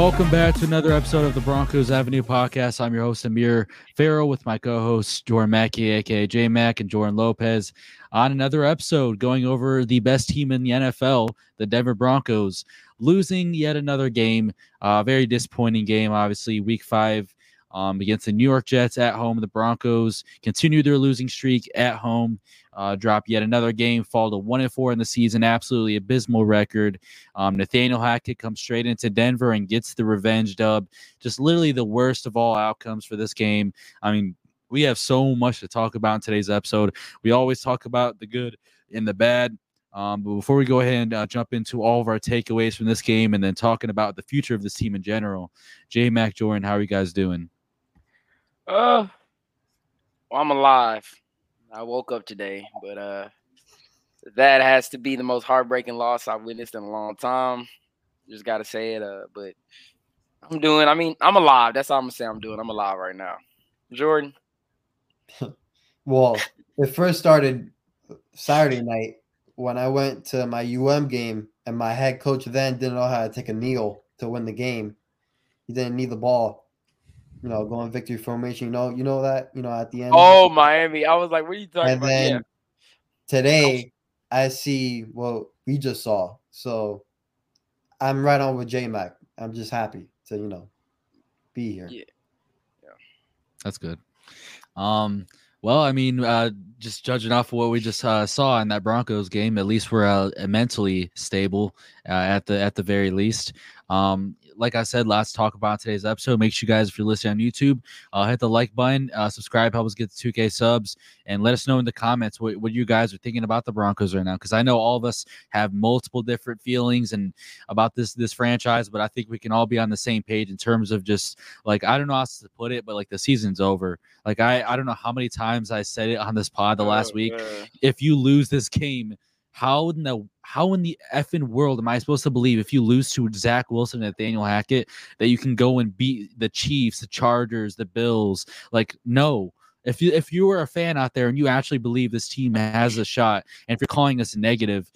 Welcome back to another episode of the Broncos Avenue podcast. I'm your host, Amir Farrell, with my co hosts, Jordan Mackey, aka J Mac, and Jordan Lopez, on another episode going over the best team in the NFL, the Denver Broncos, losing yet another game. Uh, very disappointing game, obviously, week five um, against the New York Jets at home. The Broncos continue their losing streak at home uh, drop yet another game, fall to one and four in the season. Absolutely abysmal record. Um, Nathaniel Hackett comes straight into Denver and gets the revenge dub. Just literally the worst of all outcomes for this game. I mean, we have so much to talk about in today's episode. We always talk about the good and the bad. Um, but before we go ahead and uh, jump into all of our takeaways from this game and then talking about the future of this team in general, J Mac Jordan, how are you guys doing? Uh, well, I'm alive. I woke up today, but uh, that has to be the most heartbreaking loss I've witnessed in a long time. Just got to say it. Uh, but I'm doing. I mean, I'm alive. That's all I'm gonna say. I'm doing. I'm alive right now. Jordan. well, it first started Saturday night when I went to my UM game, and my head coach then didn't know how to take a kneel to win the game. He didn't need the ball you know, going victory formation. You know, you know that, you know, at the end. Oh, Miami. I was like, what are you talking and about? Then yeah. today I see what we just saw. So I'm right on with J Mac. I'm just happy to, you know, be here. Yeah. yeah. That's good. Um, well, I mean, uh, just judging off of what we just uh, saw in that Broncos game, at least we're uh, mentally stable uh, at the at the very least. Um, like I said, let's talk about today's episode. Make sure you guys, if you're listening on YouTube, uh, hit the like button, uh, subscribe, help us get to 2K subs, and let us know in the comments what, what you guys are thinking about the Broncos right now. Because I know all of us have multiple different feelings and about this this franchise, but I think we can all be on the same page in terms of just like I don't know how to put it, but like the season's over. Like I I don't know how many times I said it on this pod the last oh, week. Yeah. If you lose this game how in the how in the effing world am I supposed to believe if you lose to Zach Wilson and Nathaniel Hackett that you can go and beat the Chiefs, the Chargers, the Bills? Like, no. If you if you were a fan out there and you actually believe this team has a shot, and if you're calling us negative,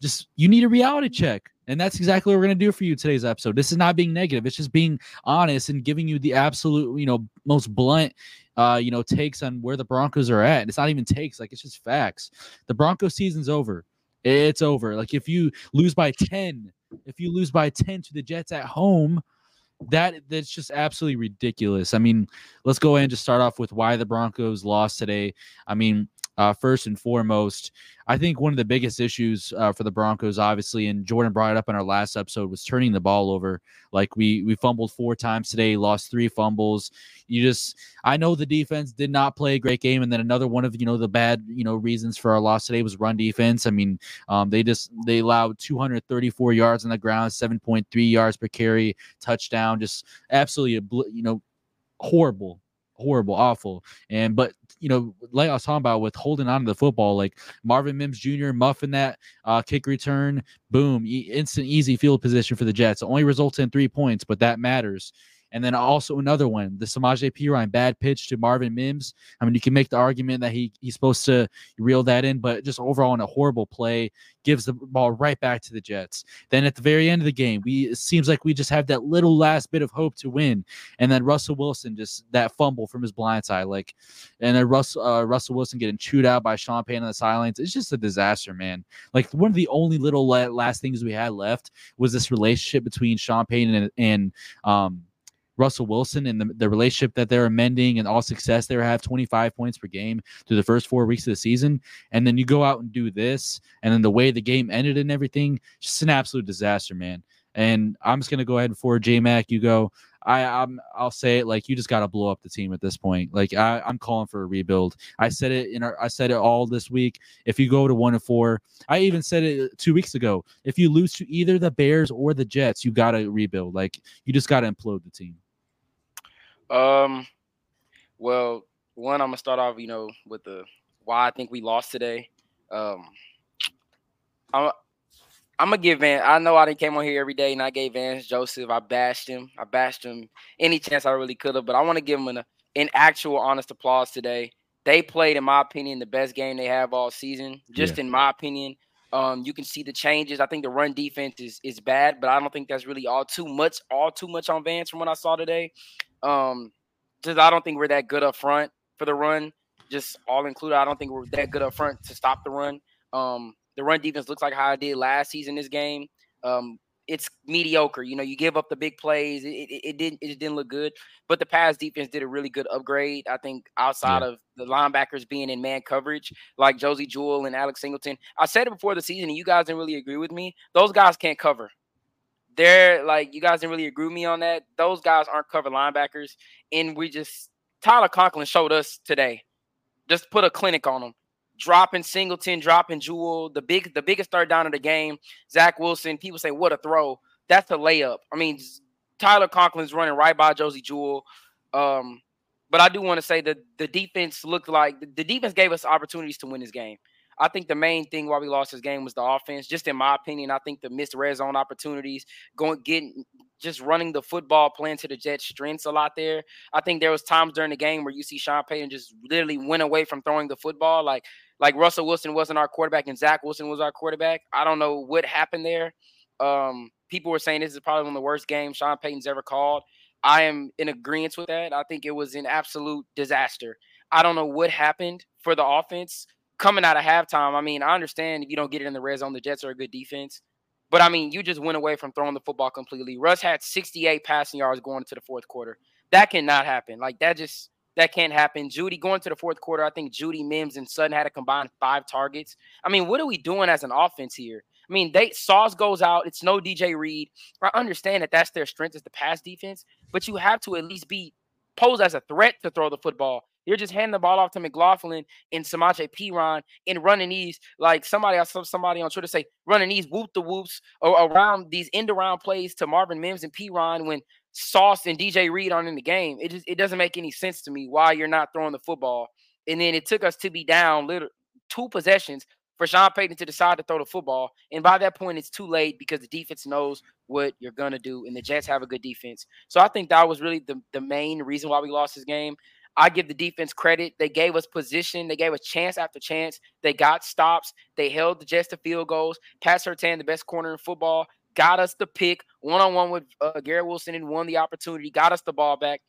just you need a reality check. And that's exactly what we're going to do for you today's episode. This is not being negative. It's just being honest and giving you the absolute, you know, most blunt, uh, you know, takes on where the Broncos are at. And it's not even takes, like it's just facts. The Broncos season's over. It's over. Like if you lose by 10, if you lose by 10 to the Jets at home, that that's just absolutely ridiculous. I mean, let's go ahead and just start off with why the Broncos lost today. I mean, uh, first and foremost, I think one of the biggest issues uh, for the Broncos, obviously, and Jordan brought it up in our last episode, was turning the ball over. Like we we fumbled four times today, lost three fumbles. You just, I know the defense did not play a great game, and then another one of you know the bad you know reasons for our loss today was run defense. I mean, um, they just they allowed 234 yards on the ground, 7.3 yards per carry, touchdown, just absolutely you know horrible horrible, awful. And but you know, like I was talking about with holding on to the football, like Marvin Mims Jr. muffing that uh, kick return, boom, e- instant easy field position for the Jets. Only results in three points, but that matters. And then also another one, the Samaje Perine bad pitch to Marvin Mims. I mean, you can make the argument that he he's supposed to reel that in, but just overall in a horrible play, gives the ball right back to the Jets. Then at the very end of the game, we it seems like we just have that little last bit of hope to win. And then Russell Wilson just that fumble from his blind side, like, and then Russell uh, Russell Wilson getting chewed out by Sean Payton on the sidelines. It's just a disaster, man. Like one of the only little last things we had left was this relationship between Sean Payton and, and um Russell Wilson and the, the relationship that they're amending and all success they have 25 points per game through the first four weeks of the season. And then you go out and do this, and then the way the game ended and everything, just an absolute disaster, man. And I'm just gonna go ahead and for J Mac, you go. I I'm I'll say it like you just gotta blow up the team at this point. Like I, I'm calling for a rebuild. I said it in our I said it all this week. If you go to one and four, I even said it two weeks ago. If you lose to either the Bears or the Jets, you gotta rebuild. Like you just gotta implode the team. Um, well, one, I'm gonna start off, you know, with the why I think we lost today. Um, I'm, I'm gonna give Van. I know I didn't came on here every day, and I gave Vance Joseph. I bashed him. I bashed him any chance I really could have, but I want to give him an, an actual honest applause today. They played, in my opinion, the best game they have all season. Just yeah. in my opinion, Um, you can see the changes. I think the run defense is is bad, but I don't think that's really all too much, all too much on Vance from what I saw today. Um, just I don't think we're that good up front for the run. Just all included, I don't think we're that good up front to stop the run. Um, the run defense looks like how I did last season. This game, um, it's mediocre. You know, you give up the big plays. It, it, it, didn't it didn't look good. But the pass defense did a really good upgrade. I think outside yeah. of the linebackers being in man coverage, like Josey Jewell and Alex Singleton. I said it before the season, and you guys didn't really agree with me. Those guys can't cover. They're like you guys didn't really agree with me on that. Those guys aren't cover linebackers, and we just Tyler Conklin showed us today. Just put a clinic on them dropping Singleton, dropping Jewell, the big the biggest third down of the game. Zach Wilson, people say what a throw. That's a layup. I mean, Tyler Conklin's running right by Josey Jewell. Um, but I do want to say that the defense looked like the defense gave us opportunities to win this game. I think the main thing why we lost this game was the offense. Just in my opinion, I think the missed red zone opportunities, going getting just running the football, playing to the Jets' strengths a lot there. I think there was times during the game where you see Sean Payton just literally went away from throwing the football. Like like Russell Wilson wasn't our quarterback and Zach Wilson was our quarterback. I don't know what happened there. Um, people were saying this is probably one of the worst games Sean Payton's ever called. I am in agreement with that. I think it was an absolute disaster. I don't know what happened for the offense coming out of halftime. I mean, I understand if you don't get it in the red zone, the Jets are a good defense. But I mean, you just went away from throwing the football completely. Russ had 68 passing yards going into the fourth quarter. That cannot happen. Like that just that can't happen. Jeudy going to the fourth quarter. I think Jeudy Mims, and Sutton had a combined five targets. I mean, what are we doing as an offense here? I mean, they Sauce goes out. It's no DJ Reed. I understand that that's their strength is the pass defense, but you have to at least be posed as a threat to throw the football. You're just handing the ball off to McLaughlin and Samaje Perine and running these like somebody I saw somebody on Twitter say running these whoop the whoops around these end around plays to Marvin Mims and Perine when Sauce and DJ Reed aren't in the game. It just it doesn't make any sense to me why you're not throwing the football. And then it took us to be down little two possessions for Sean Payton to decide to throw the football. And by that point, it's too late because the defense knows what you're gonna do, and the Jets have a good defense. So I think that was really the, the main reason why we lost this game. I give the defense credit. They gave us position. They gave us chance after chance. They got stops. They held the Jets to field goals. Pat Surtain, the best corner in football, got us the pick one on one with uh, Garrett Wilson and won the opportunity, got us the ball back.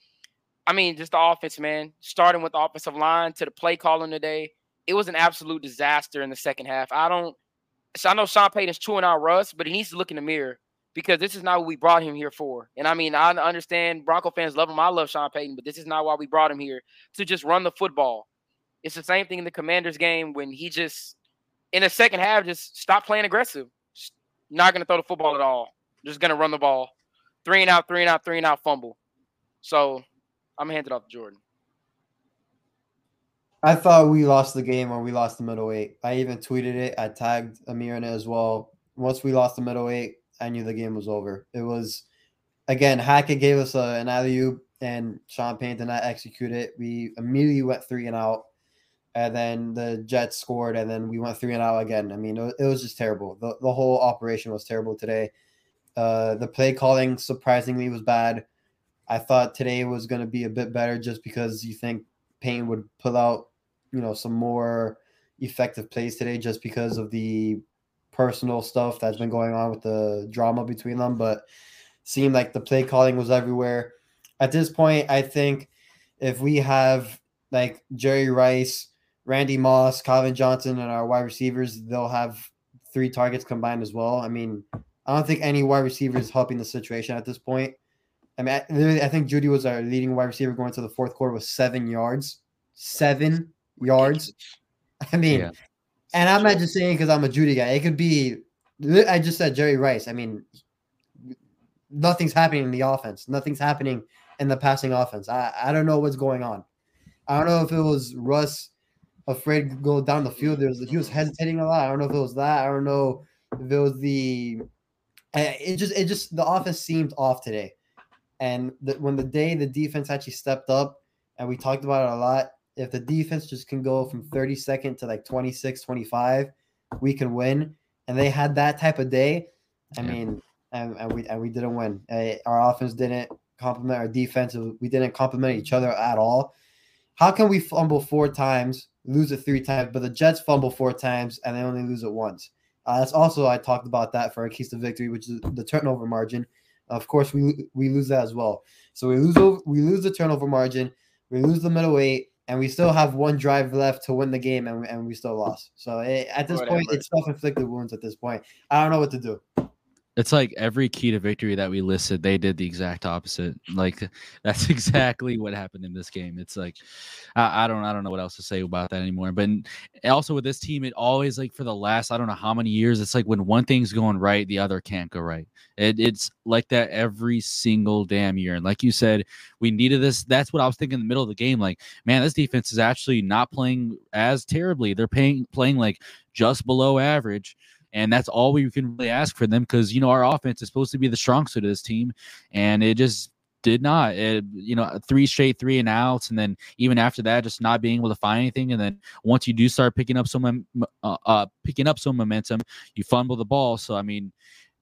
I mean, just the offense, man. Starting with the offensive line to the play calling today, it was an absolute disaster in the second half. I don't. So I know Sean Payton's chewing out Russ, but he needs to look in the mirror because this is not what we brought him here for. And I mean, I understand Bronco fans love him. I love Sean Payton, but this is not why we brought him here to just run the football. It's the same thing in the Commanders game when he just in the second half just stopped playing aggressive not going to throw the football at all. Just going to run the ball. Three and out, three and out, three and out, fumble. So I'm going to hand it off to Jordan. I thought we lost the game when we lost the middle eight. I even tweeted it. I tagged Amir in it as well. Once we lost the middle eight, I knew the game was over. It was, again, Hackett gave us a, an alley oop and Sean Payton did not execute it. We immediately went three and out and then the Jets scored, and then we went three and out again. I mean, it, was just terrible. The, the whole operation was terrible today. Uh, the play calling surprisingly was bad. I thought today was going to be a bit better just because you think Payton would pull out, you know, some more effective plays today just because of the personal stuff that's been going on with the drama between them. But seemed like the play calling was everywhere. At this point, I think if we have like Jerry Rice, Randy Moss, Calvin Johnson, and our wide receivers, they'll have three targets combined as well. I mean, I don't think any wide receiver is helping the situation at this point. I mean, I, I think Jeudy was our leading wide receiver going to the fourth quarter with seven yards. Seven yards. I mean, yeah. And I'm not just saying because I'm a Jeudy guy. It could be. I just said Jerry Rice. I mean, nothing's happening in the offense. Nothing's happening in the passing offense. I, I don't know what's going on. I don't know if it was Russ afraid to go down the field. There was he was hesitating a lot. I don't know if it was that. I don't know if it was the. It just it just the offense seemed off today, and the, when the day the defense actually stepped up, and we talked about it a lot. If the defense just can go from 32nd to like 26, 25, we can win. And they had that type of day. I yeah. mean, and, and, we and we didn't win. Uh, our offense didn't complement our defense. We didn't complement each other at all. How can we fumble four times lose it three times, but the Jets fumble four times and they only lose it once. Uh, that's also I talked about that for our keys to victory, which is the turnover margin. Of course, we we lose that as well. So we lose over, we lose the turnover margin, we lose the middle eight, and we still have one drive left to win the game, and, and we still lost. So it, at this Whatever. point, it's self inflicted wounds. At this point, I don't know what to do it's like every key to victory that we listed, they did the exact opposite. Like that's exactly what happened in this game. It's like I, I, don't I don't know what else to say about that anymore. But also with this team, it always like for the last I don't know how many years, it's like when one thing's going right, the other can't go right. It, it's like that every single damn year. And like you said, we needed this. That's what I was thinking in the middle of the game. Like, man, this defense is actually not playing as terribly. They're paying playing like just below average and that's all we can really ask for them because you know our offense is supposed to be the strong suit of this team, and it just did not. It, you know, three straight three and outs, and then even after that, just not being able to find anything. And then once you do start picking up some uh, uh, picking up some momentum, you fumble the ball. So I mean,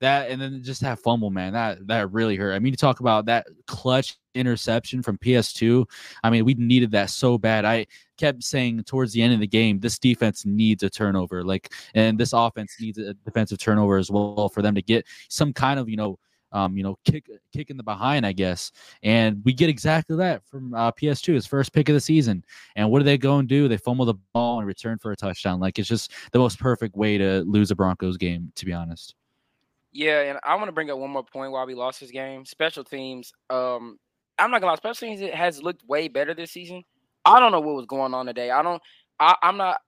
that and then just have fumble, man. That that really hurt. I mean, you talk about that clutch interception from PS2. I mean, we needed that so bad. I kept saying towards the end of the game, this defense needs a turnover, like, and this offense needs a defensive turnover as well for them to get some kind of, you know, um, you know, kick kick in the behind, I guess. And we get exactly that from uh, PS2, his first pick of the season. And what do they go and do? They fumble the ball and return for a touchdown. Like it's just the most perfect way to lose a Broncos game, to be honest. Yeah, and I want to bring up one more point why we lost this game. Special teams. Um, I'm not gonna lie, special teams has looked way better this season. I don't know what was going on today. I don't. I, am not.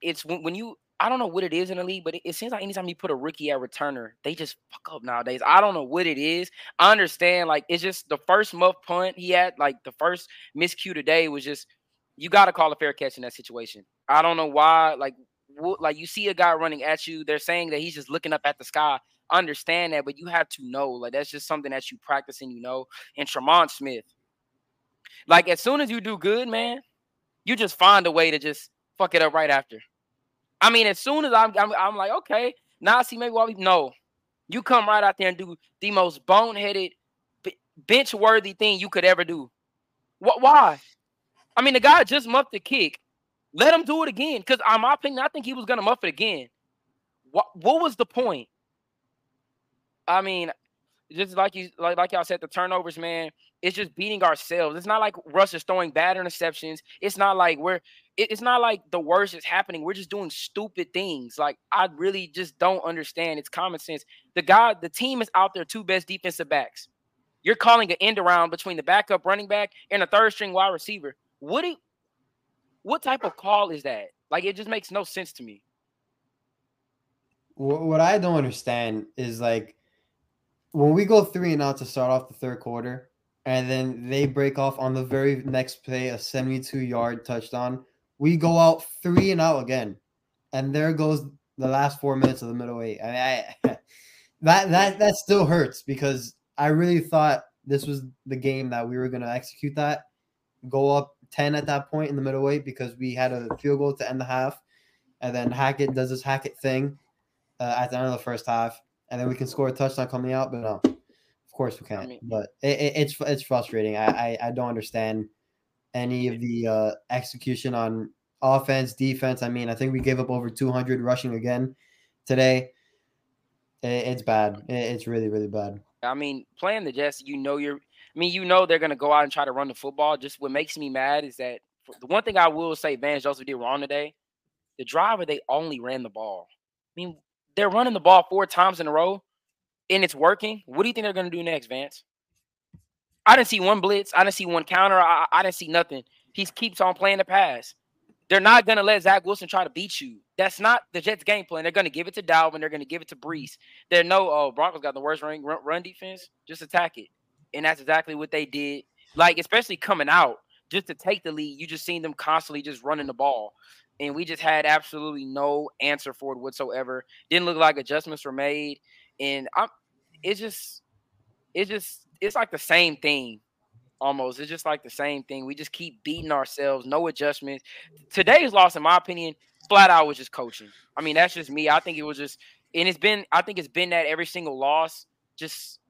It's when, when you. I don't know what it is in the league, but it, it, seems like anytime you put a rookie at returner, they just fuck up nowadays. I don't know what it is. I understand, like it's just the first muff punt he had, like the first miscue today was just you got to call a fair catch in that situation. I don't know why, like, like you see a guy running at you, they're saying that he's just looking up at the sky understand that, but you have to know. Like that's just something that you practice and you know. And Tremon Smith, like as soon as you do good, man, you just find a way to just fuck it up right after. I mean, as soon as I'm, I'm, I'm like, okay, now I see maybe why we no. You come right out there and do the most boneheaded, bench worthy thing you could ever do. What? Why? I mean, the guy just muffed the kick. Let him do it again. Because, in uh, my opinion, I think he was gonna muff it again. What? What was the point? I mean, just like you like like y'all said, the turnovers, man, it's just beating ourselves. It's not like Russ is throwing bad interceptions. It's not like we're it's not like the worst is happening. We're just doing stupid things. Like I really just don't understand. It's common sense. The guy, the team is out there two best defensive backs. You're calling an end around between the backup running back and a third string wide receiver. What do, what type of call is that? Like it just makes no sense to me. What I don't understand is like when we go three and out to start off the third quarter, and then they break off on the very next play a 72 yard touchdown, we go out three and out again, and there goes the last four minutes of the middle eight. I mean, I, that that that still hurts because I really thought this was the game that we were going to execute that, go up 10 at that point in the middle eight because we had a field goal to end the half, and then Hackett does this Hackett thing uh, at the end of the first half and then we can score a touchdown coming out. But no, of course we can't. I mean, but it, it, it's it's frustrating. I, I, I don't understand any of the uh, execution on offense, defense. I mean, I think we gave up over 200 rushing again today. It, it's bad. it's really really bad. I mean, playing the Jets, you know you're. I mean, you know they're gonna go out and try to run the football. Just what makes me mad is that the one thing I will say Vance Joseph did wrong today, the driver they only ran the ball. I mean, they're running the ball four times in a row and it's working. What do you think they're going to do next, Vance? I didn't see one blitz. I didn't see one counter. I, I didn't see nothing. He keeps on playing the pass. They're not going to let Zach Wilson try to beat you. That's not the Jets' game plan. They're going to give it to Dalvin. They're going to give it to Breece. They're no, oh, Broncos got the worst run, run defense. Just attack it. And that's exactly what they did. Like, especially coming out, just to take the lead, you just seen them constantly just running the ball and we just had absolutely no answer for it whatsoever. Didn't look like adjustments were made, and I'm. It's just, it's just, it's like the same thing, almost. It's just like the same thing. We just keep beating ourselves, no adjustments. Today's loss, in my opinion, flat out was just coaching. I mean, that's just me. I think it was just, and it's been, I think it's been that every single loss, just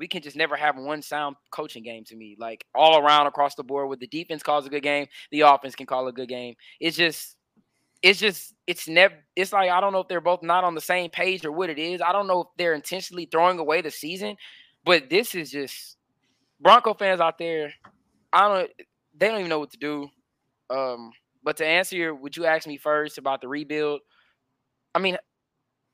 we can just never have one sound coaching game to me. Like all around across the board, with the defense calls a good game, the offense can call a good game. It's just it's just it's never it's like I don't know if they're both not on the same page or what it is. I don't know if they're intentionally throwing away the season, but this is just Bronco fans out there. I don't they don't even know what to do. Um, but to answer your what you asked me first about the rebuild, I mean,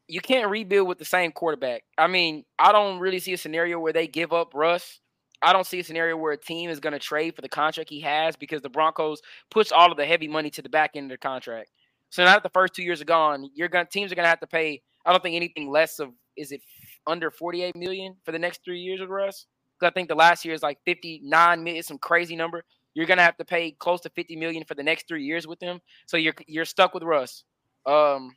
you can't rebuild with the same quarterback. I mean, I don't really see a scenario where they give up Russ. I don't see a scenario where a team is going to trade for the contract he has because the Broncos puts all of the heavy money to the back end of the contract. So now that the first two years are gone, you're going teams are going to have to pay. I don't think anything less of is it under 48 million for the next three years with Russ. Because I think the last year is like 59 million, some crazy number. You're going to have to pay close to 50 million for the next three years with him. So you're you're stuck with Russ. Um,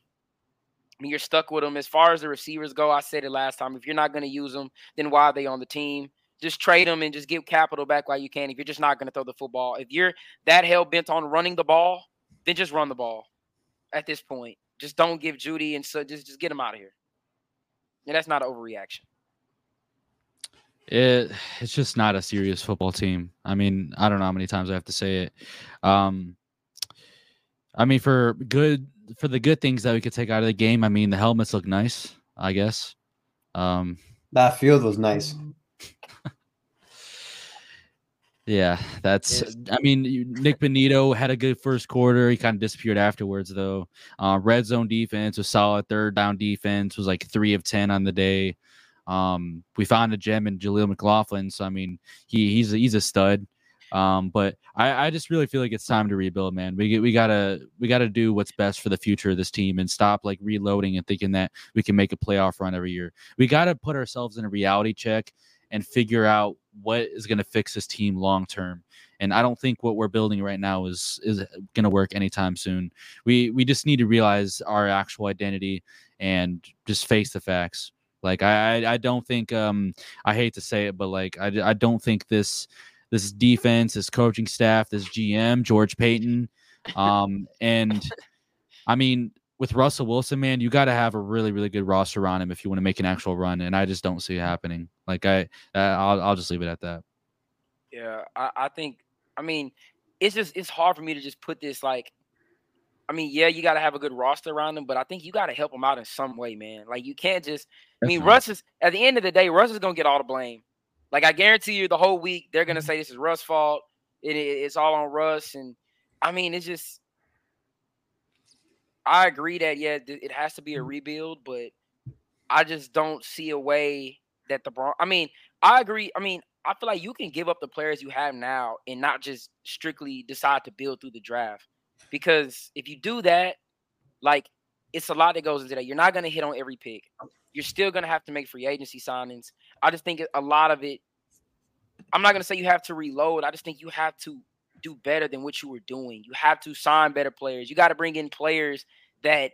you're stuck with them. As far as the receivers go, I said it last time. If you're not going to use them, then why are they on the team? Just trade them and just give capital back while you can. If you're just not going to throw the football, if you're that hell bent on running the ball, then just run the ball. At this point, just don't give Jeudy and so just just get him out of here. And that's not an overreaction. It it's just not a serious football team. I mean, I don't know how many times I have to say it. Um, I mean, for good for the good things that we could take out of the game, I mean, the helmets look nice. I guess. Um, that field was nice. yeah, that's. I mean, Nik Bonitto had a good first quarter. He kind of disappeared afterwards, though. Uh, red zone defense was solid. Third down defense was like three of ten on the day. Um, we found a gem in Jaleel McLaughlin, so I mean, he he's a, he's a stud. Um, but I, I just really feel like it's time to rebuild, man. We we gotta we gotta do what's best for the future of this team and stop like reloading and thinking that we can make a playoff run every year. We gotta put ourselves in a reality check and figure out what is gonna fix this team long term. And I don't think what we're building right now is is gonna work anytime soon. We we just need to realize our actual identity and just face the facts. Like I, I don't think um I hate to say it, but like I, I don't think this this defense, this coaching staff, this GM, George Paton, um, and I mean with Russell Wilson, man, you got to have a really really good roster on him if you want to make an actual run, and I just don't see it happening. Like I, uh, I'll I'll just leave it at that. Yeah, I, I think I mean it's just it's hard for me to just put this like I mean, yeah, you got to have a good roster around them, but I think you got to help them out in some way, man. Like you can't just. I mean, Russ is at the end of the day, Russ is gonna get all the blame. Like I guarantee you, the whole week they're gonna mm-hmm. say this is Russ' fault. It, it, it's all on Russ, and I mean, it's just. I agree that yeah, it has to be a mm-hmm. rebuild, but I just don't see a way that the Bron. I mean, I agree. I mean, I feel like you can give up the players you have now and not just strictly decide to build through the draft. Because if you do that, like it's a lot that goes into that. You're not going to hit on every pick. You're still going to have to make free agency signings. I just think a lot of it. I'm not going to say you have to reload. I just think you have to do better than what you were doing. You have to sign better players. You got to bring in players that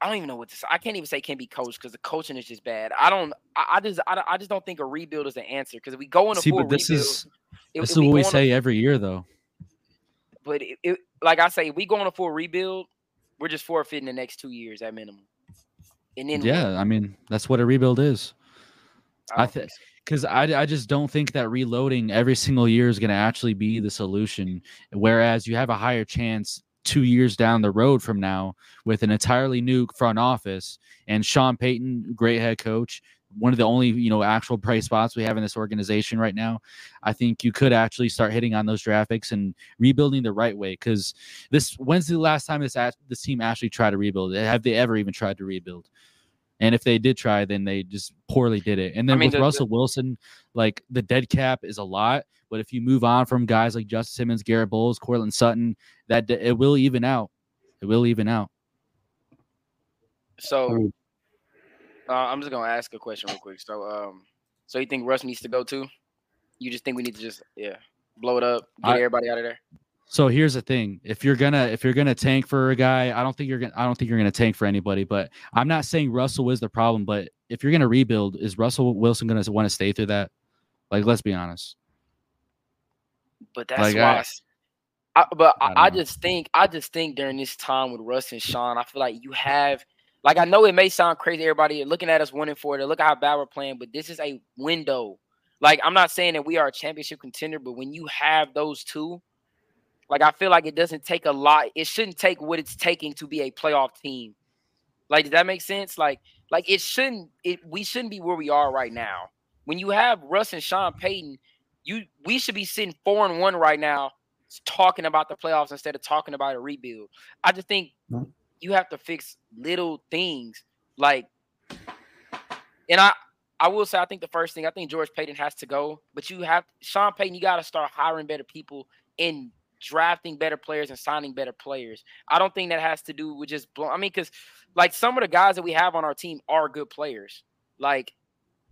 I don't even know what to say. I can't even say can be coached because the coaching is just bad. I don't. I, I just. I, I, just don't think a rebuild is the answer because if we go in a See, full but this rebuild, is this is what we say a, every year, though. But it, it, like I say, if we go on a full rebuild, we're just forfeiting the next two years at minimum. And then yeah, I mean that's what a rebuild is. I, think because I, I just don't think that reloading every single year is going to actually be the solution. Whereas you have a higher chance two years down the road from now with an entirely new front office and Sean Payton, great head coach, one of the only you know actual price spots we have in this organization right now. I think you could actually start hitting on those draft picks and rebuilding the right way. Because this when's the last time this this team actually tried to rebuild? Have they ever even tried to rebuild? And if they did try, then they just poorly did it. And then I mean, with the, Russell the, Wilson, like the dead cap is a lot, but if you move on from guys like Justin Simmons, Garett Bolles, Courtland Sutton, that it will even out. It will even out. So uh, I'm just gonna ask a question real quick. So, um, so you think Russ needs to go too? You just think we need to just yeah blow it up, get I, everybody out of there? So here's the thing: if you're gonna if you're gonna tank for a guy, I don't think you're gonna I don't think you're gonna tank for anybody. But I'm not saying Russell is the problem. But if you're gonna rebuild, is Russell Wilson gonna want to stay through that? Like, let's be honest. But that's like, why. I, I, but I, I, just think I just think during this time with Russ and Sean, I feel like you have like I know it may sound crazy, everybody looking at us one and four. Look at how bad we're playing, but this is a window. Like I'm not saying that we are a championship contender, but when you have those two, Like I feel like it doesn't take a lot. It shouldn't take what it's taking to be a playoff team. Like, does that make sense? Like, like it shouldn't. It we shouldn't be where we are right now. When you have Russ and Sean Payton, you we should be sitting four and one right now, talking about the playoffs instead of talking about a rebuild. I just think mm-hmm. you have to fix little things like, and I I will say I think the first thing I think George Paton has to go, but you have Sean Payton. You got to start hiring better people and drafting better players and signing better players. I don't think that has to do with just blow. I mean, because like some of the guys that we have on our team are good players. Like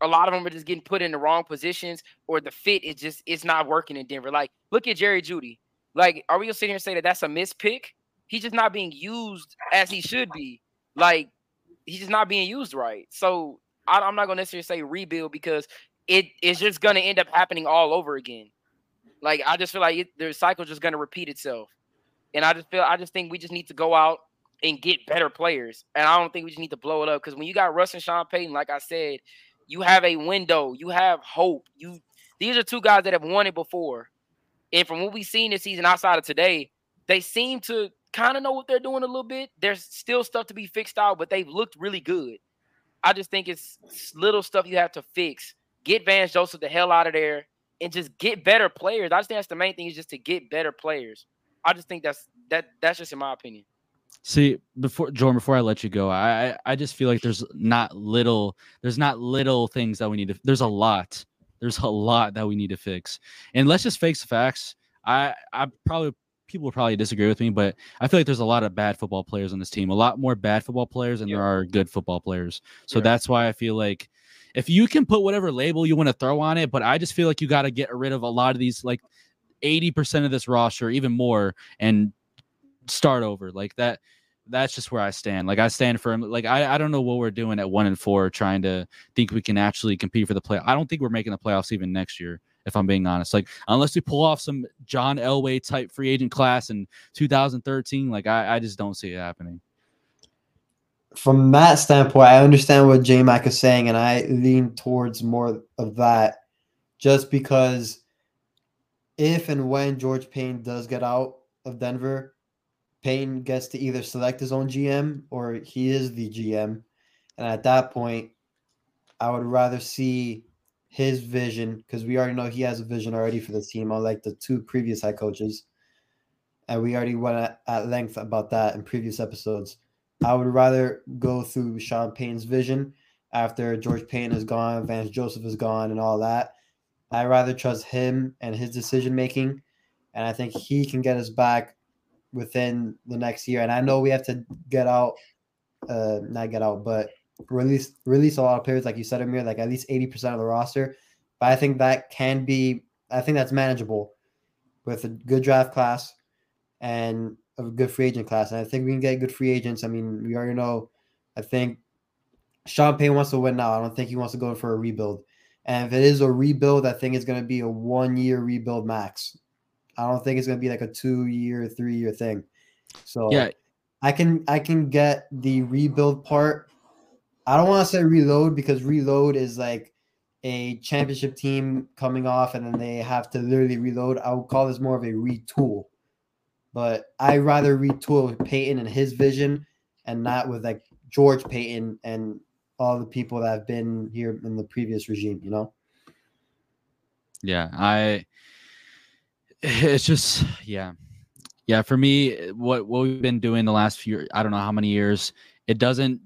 a lot of them are just getting put in the wrong positions or the fit is just it's not working in Denver. Like look at Jerry Jeudy. Like are we gonna sit here and say that that's a mispick? He's just not being used as he should be. Like he's just not being used right. So I, am not gonna necessarily say rebuild because it is just gonna end up happening all over again. Like I just feel like it, the cycle's just gonna repeat itself, and I just feel I just think we just need to go out and get better players, and I don't think we just need to blow it up because when you got Russ and Sean Payton, like I said, you have a window, you have hope. You these are two guys that have won it before, and from what we've seen this season outside of today, they seem to kind of know what they're doing a little bit. There's still stuff to be fixed out, but they've looked really good. I just think it's little stuff you have to fix. Get Vance Joseph the hell out of there and just get better players. I just think that's the main thing is just to get better players. I just think that's that that's just in my opinion. See, before Jordan, before I let you go, I I just feel like there's not little there's not little things that we need to there's a lot. There's a lot that we need to fix. And let's just face the facts. I I probably people will probably disagree with me, but I feel like there's a lot of bad football players on this team. A lot more bad football players than yeah. there are good football players. So yeah. that's why I feel like if you can put whatever label you want to throw on it, but I just feel like you got to get rid of a lot of these, like 80% of this roster, even more, and start over. Like that, that's just where I stand. Like I stand for like I, I don't know what we're doing at one and four, trying to think we can actually compete for the play. I don't think we're making the playoffs even next year, if I'm being honest. Like unless we pull off some John Elway type free agent class in 2013, like I, I just don't see it happening from that standpoint, I understand what J Mac is saying, and I lean towards more of that just because if and when George Paton does get out of Denver, Payton gets to either select his own GM or he is the GM. And at that point, I would rather see his vision because we already know he has a vision already for the team, unlike the two previous head coaches. And we already went at length about that in previous episodes. I would rather go through Sean Payton's vision after George Paton is gone, Vance Joseph is gone, and all that. I'd rather trust him and his decision making. And I think he can get us back within the next year. And I know we have to get out, uh, not get out, but release release a lot of players, like you said, Amir, like at least 80% of the roster. But I think that can be, I think that's manageable with a good draft class and a good free agent class. And I think we can get good free agents. I mean, we already know. I think Sean Payton wants to win now. I don't think he wants to go for a rebuild. And if it is a rebuild, I think it's going to be a one year rebuild max. I don't think it's going to be like a two year, three year thing. So yeah, I can I can get the rebuild part. I don't want to say reload because reload is like a championship team coming off and then they have to literally reload. I would call this more of a retool. But I rather retool Payton and his vision and not with like George Paton and all the people that have been here in the previous regime, you know? Yeah, I it's just yeah. Yeah, for me, what what we've been doing the last few I don't know how many years, it doesn't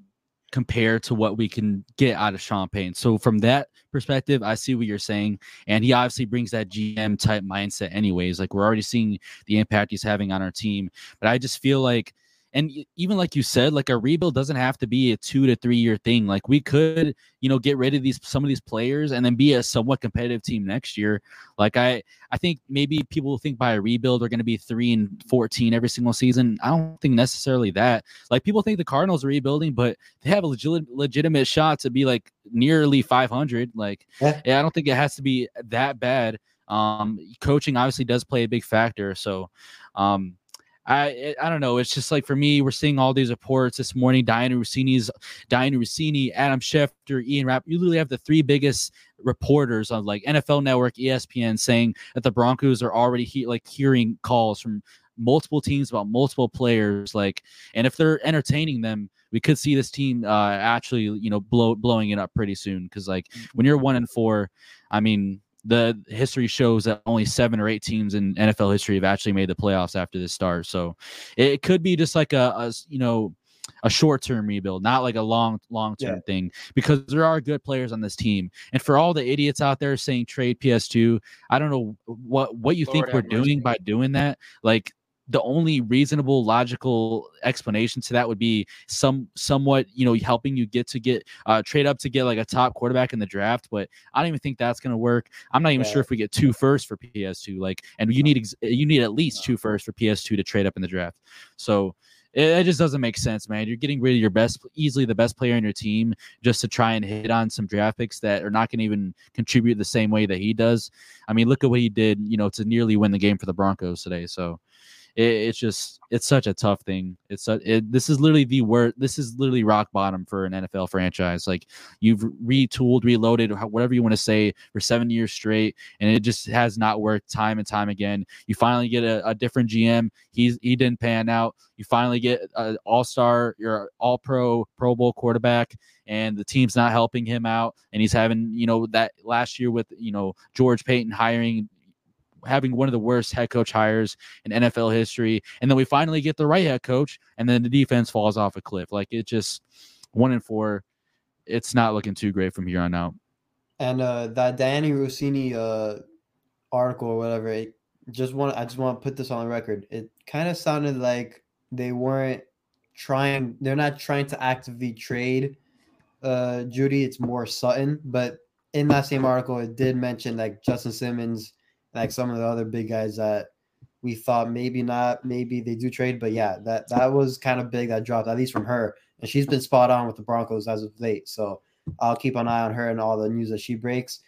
compare to what we can get out of Sean Payton. So from that perspective, I see what you're saying. And he obviously brings that GM type mindset, anyways. Like we're already seeing the impact he's having on our team. But I just feel like and even like you said, like a rebuild doesn't have to be a two to three year thing. Like we could, you know, get rid of these some of these players and then be a somewhat competitive team next year. Like I, I think maybe people think by a rebuild are going to be three and fourteen every single season. I don't think necessarily that. Like people think the Cardinals are rebuilding, but they have a legit, legitimate shot to be like nearly five hundred. Like, yeah. yeah, I don't think it has to be that bad. Um, coaching obviously does play a big factor. So, um, I I don't know. It's just like for me, we're seeing all these reports this morning. Dianna Russini's Dianna Russini, Adam Schefter, Ian Rapp. You literally have the three biggest reporters on like NFL Network, ESPN, saying that the Broncos are already he, like hearing calls from multiple teams about multiple players. Like, and if they're entertaining them, we could see this team uh, actually, you know, blow blowing it up pretty soon. Because like when you're one and four, I mean, the history shows that only seven or eight teams in NFL history have actually made the playoffs after this start. So it could be just like a, a you know a short term rebuild, not like a long long term yeah. thing, because there are good players on this team. And for all the idiots out there saying trade PS2, I don't know what what you Lord think we're doing by doing that. Like the only reasonable logical explanation to that would be some somewhat you know helping you get to get uh trade up to get like a top quarterback in the draft but i don't even think that's going to work. I'm not even yeah. sure if we get two first for ps2 like and you need ex- you need at least two first for ps2 to trade up in the draft. So it, it, just doesn't make sense man. You're getting rid of your best easily the best player in your team just to try and hit on some draft picks that are not going to even contribute the same way that he does. I mean look at what he did you know to nearly win the game for the broncos today so it, it's just it's such a tough thing. It's a, it, this is literally the word. This is literally rock bottom for an NFL franchise. Like you've retooled, reloaded, whatever you want to say, for seven years straight, and it just has not worked time and time again. You finally get a, a different GM. He's he didn't pan out. You finally get an All Star, your All Pro, Pro Bowl quarterback, and the team's not helping him out. And he's having you know that last year with you know George Paton hiring having one of the worst head coach hires in NFL history. And then we finally get the right head coach, and then the defense falls off a cliff. Like it just one and four. It's not looking too great from here on out. And uh, that Danny Russini uh, article or whatever, it just want I just want to put this on the record. It kind of sounded like they weren't trying. They're not trying to actively trade uh, Jeudy. It's more Sutton, but in that same article, it did mention like Justin Simmons like some of the other big guys that we thought maybe not, maybe they do trade. But yeah, that that was kind of big that dropped, at least from her. And she's been spot on with the Broncos as of late. So I'll keep an eye on her and all the news that she breaks.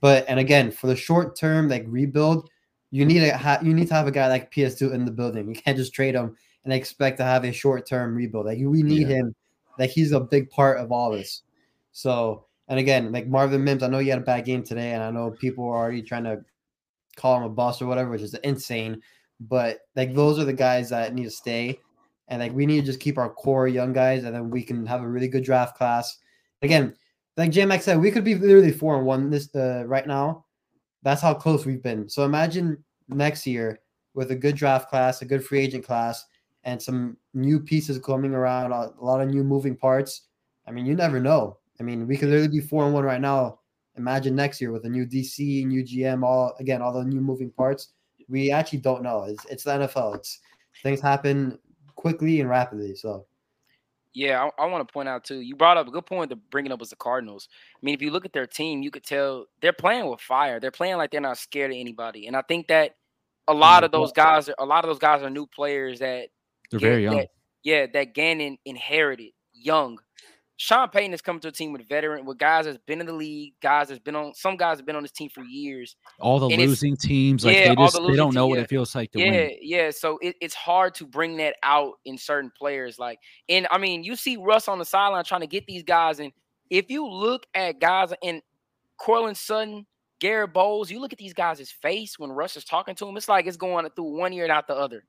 But and again, for the short term, like rebuild, you need a have you need to have a guy like PS2 in the building. You can't just trade him and expect to have a short term rebuild. Like we need yeah. him. Like he's a big part of all this. So and again, like Marvin Mims, I know you had a bad game today, and I know people are already trying to call him a boss or whatever, which is insane. But like those are the guys that need to stay. And like we need to just keep our core young guys, and then we can have a really good draft class. Again, like J Max said, we could be literally four and one this uh, right now. That's how close we've been. So imagine next year with a good draft class, a good free agent class, and some new pieces coming around, a lot of new moving parts. I mean, you never know. I mean, we could literally be four and one right now imagine next year with a new DC, new GM, all again, all the new moving parts. We actually don't know. It's it's the NFL. It's things happen quickly and rapidly. So yeah, I, I want to point out too. You brought up a good point to bringing up was the Cardinals. I mean, if you look at their team, you could tell they're playing with fire. They're playing like they're not scared of anybody. And I think that a lot of those guys, are, a lot of those guys are new players that they're very young. That, yeah, that Gannon inherited young. Sean Payton is coming to a team with veteran, with guys that's been in the league, guys that's been on some guys have been on this team for years. All the losing teams, like yeah, they just the they don't know what it feels like to yeah, win. Yeah, So it, it's hard to bring that out in certain players. Like, and I mean, you see Russ on the sideline trying to get these guys, and if you look at guys in Courtland Sutton, Garett Bolles, you look at these guys' face when Russ is talking to him, it's like it's going through one ear and out the other.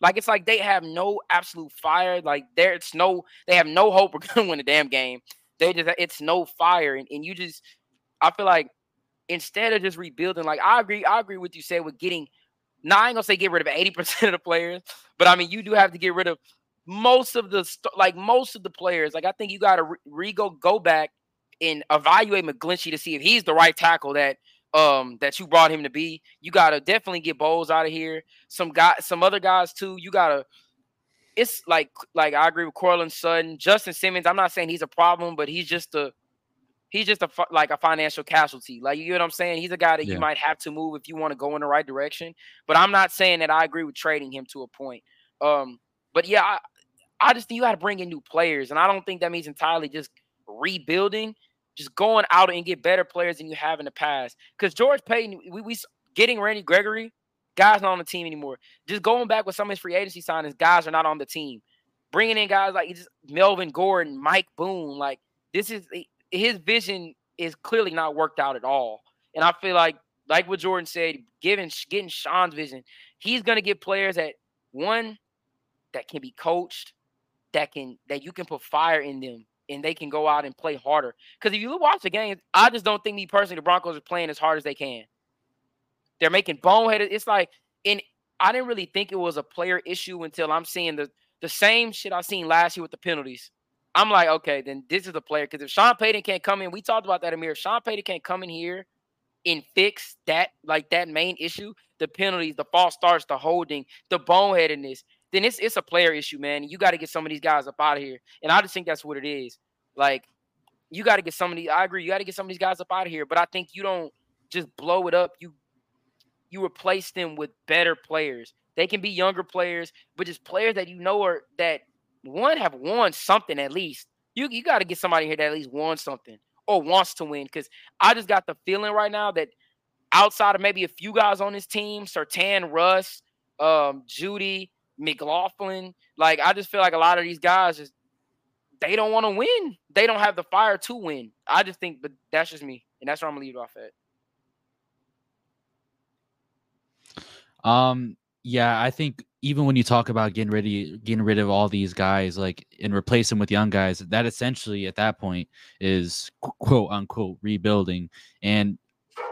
Like it's like they have no absolute fire. Like there, it's no, they have no hope we're gonna win the damn game. They just it's no fire, and, and you just, I feel like instead of just rebuilding, like I agree, I agree with you said with getting. Now I ain't gonna say get rid of eighty percent of the players, but I mean you do have to get rid of most of the like most of the players. Like I think you got to re go go back and evaluate McGlinchey to see if he's the right tackle that um that you brought him to be. You gotta definitely get Bolles out of here. Some guy, some other guys too. You gotta. It's like like I agree with Courtland Sutton, Justin Simmons. I'm not saying he's a problem, but he's just a he's just a like a financial casualty. Like you know what I'm saying? He's a guy that yeah. you might have to move if you want to go in the right direction. But I'm not saying that I agree with trading him to a point. Um, but yeah, I, I just think you got to bring in new players, and I don't think that means entirely just rebuilding just going out and get better players than you have in the past. Because George Paton, we, we getting Randy Gregory, Guys not on the team anymore. Just going back with some of his free agency signings, guys are not on the team. Bringing in guys like just Melvin Gordon, Mike Boone, like this is eh, his vision is clearly not worked out at all. And I feel like, like what Jordan said, given getting Sean's vision, he's gonna get players that one that can be coached, that can that you can put fire in them and they can go out and play harder. Because if you watch the game, I just don't think me personally the Broncos are playing as hard as they can. They're making boneheaded. It's like, and I didn't really think it was a player issue until I'm seeing the the same shit I seen last year with the penalties. I'm like, okay, then this is a player. Because if Sean Payton can't come in, we talked about that, Amir. If Sean Payton can't come in here and fix that, like that main issue, the penalties, the false starts, the holding, the boneheadedness, then it's it's a player issue, man. You got to get some of these guys up out of here. And I just think that's what it is. Like, you got to get some of these. I agree. You got to get some of these guys up out of here. But I think you don't just blow it up. You you replace them with better players. They can be younger players, but just players that you know are that one have won something at least. You you got to get somebody here that at least won something or wants to win. Because I just got the feeling right now that outside of maybe a few guys on this team, Surtain, Russ, um, Jeudy, McLaughlin, like I just feel like a lot of these guys just they don't want to win. They don't have the fire to win. I just think, but that's just me, and that's where I'm gonna leave off at. Um, yeah, I think even when you talk about getting ready, getting rid of all these guys, like and replace them with young guys, that essentially at that point is quote unquote rebuilding. And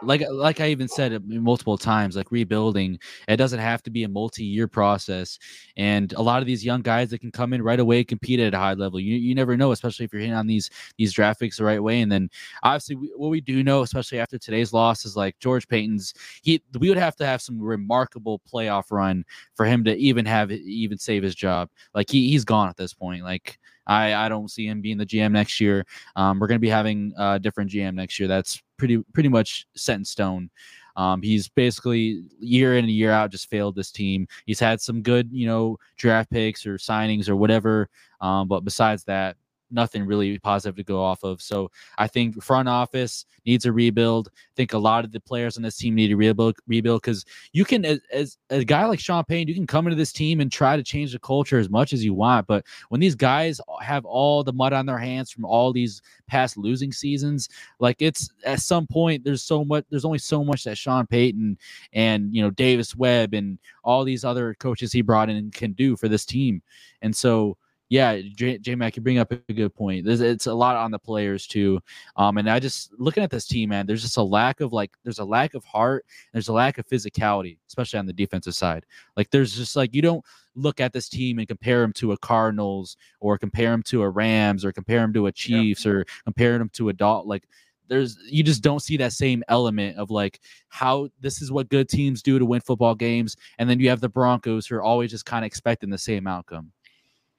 like uh, like I even said uh, multiple times, like rebuilding, it doesn't have to be a multi-year process. And a lot of these young guys that can come in right away, compete at a high level. You, you never know, especially if you're hitting on these these draft picks the right way. And then obviously, we, what we do know, especially after today's loss, is like George Paton's. He we would have to have some remarkable playoff run for him to even have even save his job. Like he he's gone at this point. Like I, I don't see him being the GM next year. Um, we're going to be having a different GM next year. That's pretty pretty much set in stone. Um, he's basically year in and year out just failed this team. He's had some good, you know, draft picks or signings or whatever. Um, but besides that, nothing really positive to go off of. So I think front office needs a rebuild. I think a lot of the players on this team need to rebuild rebuild because you can as, as, a guy like Sean Payton, you can come into this team and try to change the culture as much as you want. But when these guys have all the mud on their hands from all these past losing seasons, like it's at some point there's so much there's only so much that Sean Payton and you know Davis Webb and all these other coaches he brought in can do for this team. And so yeah, J, J Mac, you bring up a good point. There's, it's a lot on the players too. Um, and I just looking at this team, man, there's just a lack of like, there's a lack of heart. There's a lack of physicality, especially on the defensive side. Like, there's just like you don't look at this team and compare them to a Cardinals or compare them to a Rams or compare them to a Chiefs yeah. or compare them to a dot like there's you just don't see that same element of like how this is what good teams do to win football games and then you have the broncos who are always just kind of expecting the same outcome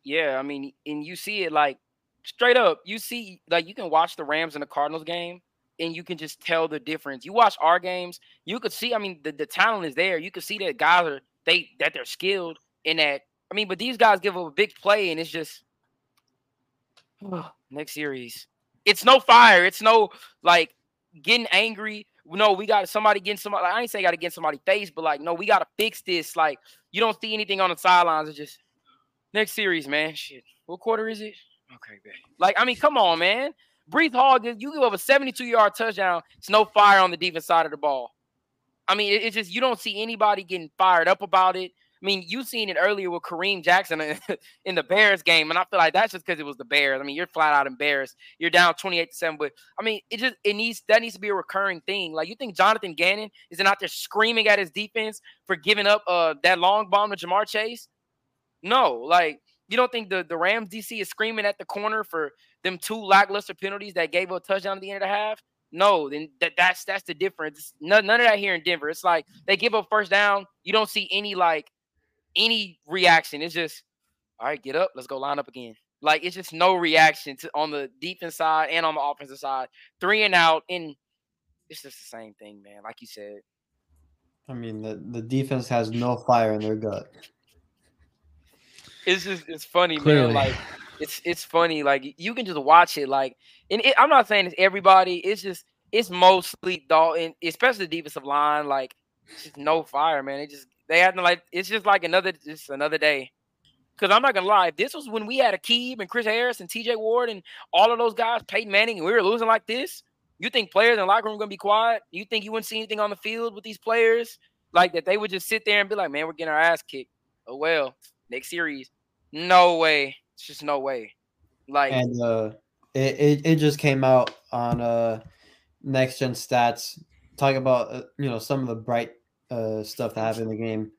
yeah, I mean, and you see it like straight up. You see, like you can watch the Rams and the Cardinals game, and you can just tell the difference. You watch our games, you could see. I mean, the, the talent is there. You could see that guys are they that they're skilled in that. I mean, but these guys give up a big play, and it's just next series. It's no fire. It's no like getting angry. No, we got somebody getting somebody. Like, I ain't say got to get somebody face, but like, no, we got to fix this. Like, you don't see anything on the sidelines. It's just Next series, man. Shit. What quarter is it? Okay, man. Like, I mean, come on, man. Breece Hall, you give up a 72 yard touchdown. It's no fire on the defense side of the ball. I mean, it's just you don't see anybody getting fired up about it. I mean, you seen it earlier with Kareem Jackson in the Bears game, and I feel like that's just because it was the Bears. I mean, you're flat out embarrassed. You're down 28 to 7, but I mean, it just it needs that needs to be a recurring thing. Like you think Jonathan Gannon isn't out there screaming at his defense for giving up uh that long bomb to Ja'Marr Chase? No, like you don't think the, the Rams DC is screaming at the corner for them two lackluster penalties that gave a touchdown at the end of the half? No, then that, that's that's the difference. None, none of that here in Denver. It's like they give up first down. You don't see any like any reaction. It's just all right, get up, let's go line up again. Like it's just no reaction to on the defense side and on the offensive side. Three and out, and it's just the same thing, man. Like you said. I mean, the, the defense has no fire in their gut it's just it's funny, Clearly. man. Like it's it's funny. Like you can just watch it. Like, and it, I'm not saying it's everybody. It's just it's mostly Dalton, especially the defensive line. Like, just no fire, man. It just They had like it's just like another just another day. Because I'm not gonna lie, if this was when we had Aqib and Chris Harris and TJ Ward and all of those guys, Peyton Manning, and we were losing like this, you think players in the locker room gonna be quiet? You think you wouldn't see anything on the field with these players? Like that they would just sit there and be like, man, we're getting our ass kicked. Oh well, next series. No way. It's just no way. Like and uh it, it, it just came out on uh next gen stats talking about uh, you know some of the bright uh stuff that happened in the game.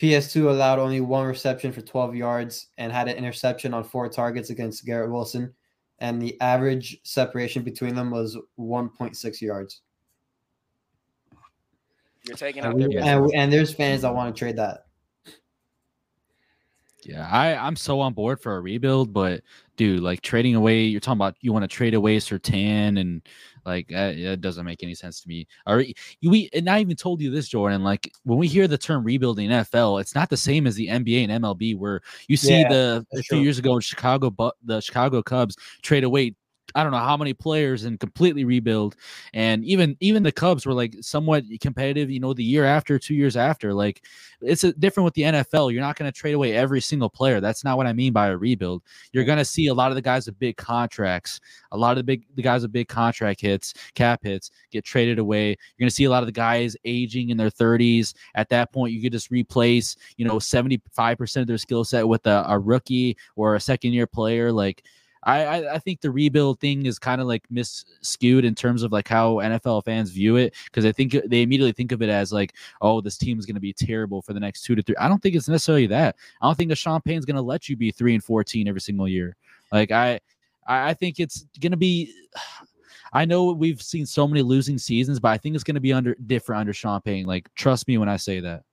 PS2 allowed only one reception for 12 yards and had an interception on four targets against Garrett Wilson, and the average separation between them was 1.6 yards. You're taking And, we- and, and there's fans that want to trade that. Yeah, I I'm so on board for a rebuild, but dude, like trading away, you're talking about you want to trade away Surtain and like uh, it doesn't make any sense to me. Or we and I even told you this, Jordan. Like when we hear the term rebuilding NFL, it's not the same as the NBA and MLB, where you see Yeah, the a few true. years ago in Chicago, but the Chicago Cubs trade away. I don't know how many players and completely rebuild, and even even the Cubs were like somewhat competitive. You know, the year after, two years after, like it's a, different with the NFL. You're not going to trade away every single player. That's not what I mean by a rebuild. You're going to see a lot of the guys with big contracts, a lot of the big the guys with big contract hits, cap hits, get traded away. You're going to see a lot of the guys aging in their 30s. At that point, you could just replace, you know, 75% of their skill set with a, a rookie or a second year player. Like I, I, I think the rebuild thing is kind of like misskewed in terms of like how NFL fans view it because I think uh, they immediately think of it as like, oh, this team is going to be terrible for the next two to three. I don't think it's necessarily that. I don't think the Sean Payton's going to let you be three and fourteen every single year. Like I, I think it's going to be. I know we've seen so many losing seasons, but I think it's going to be under different under Sean Payton. Like, trust me when I say that.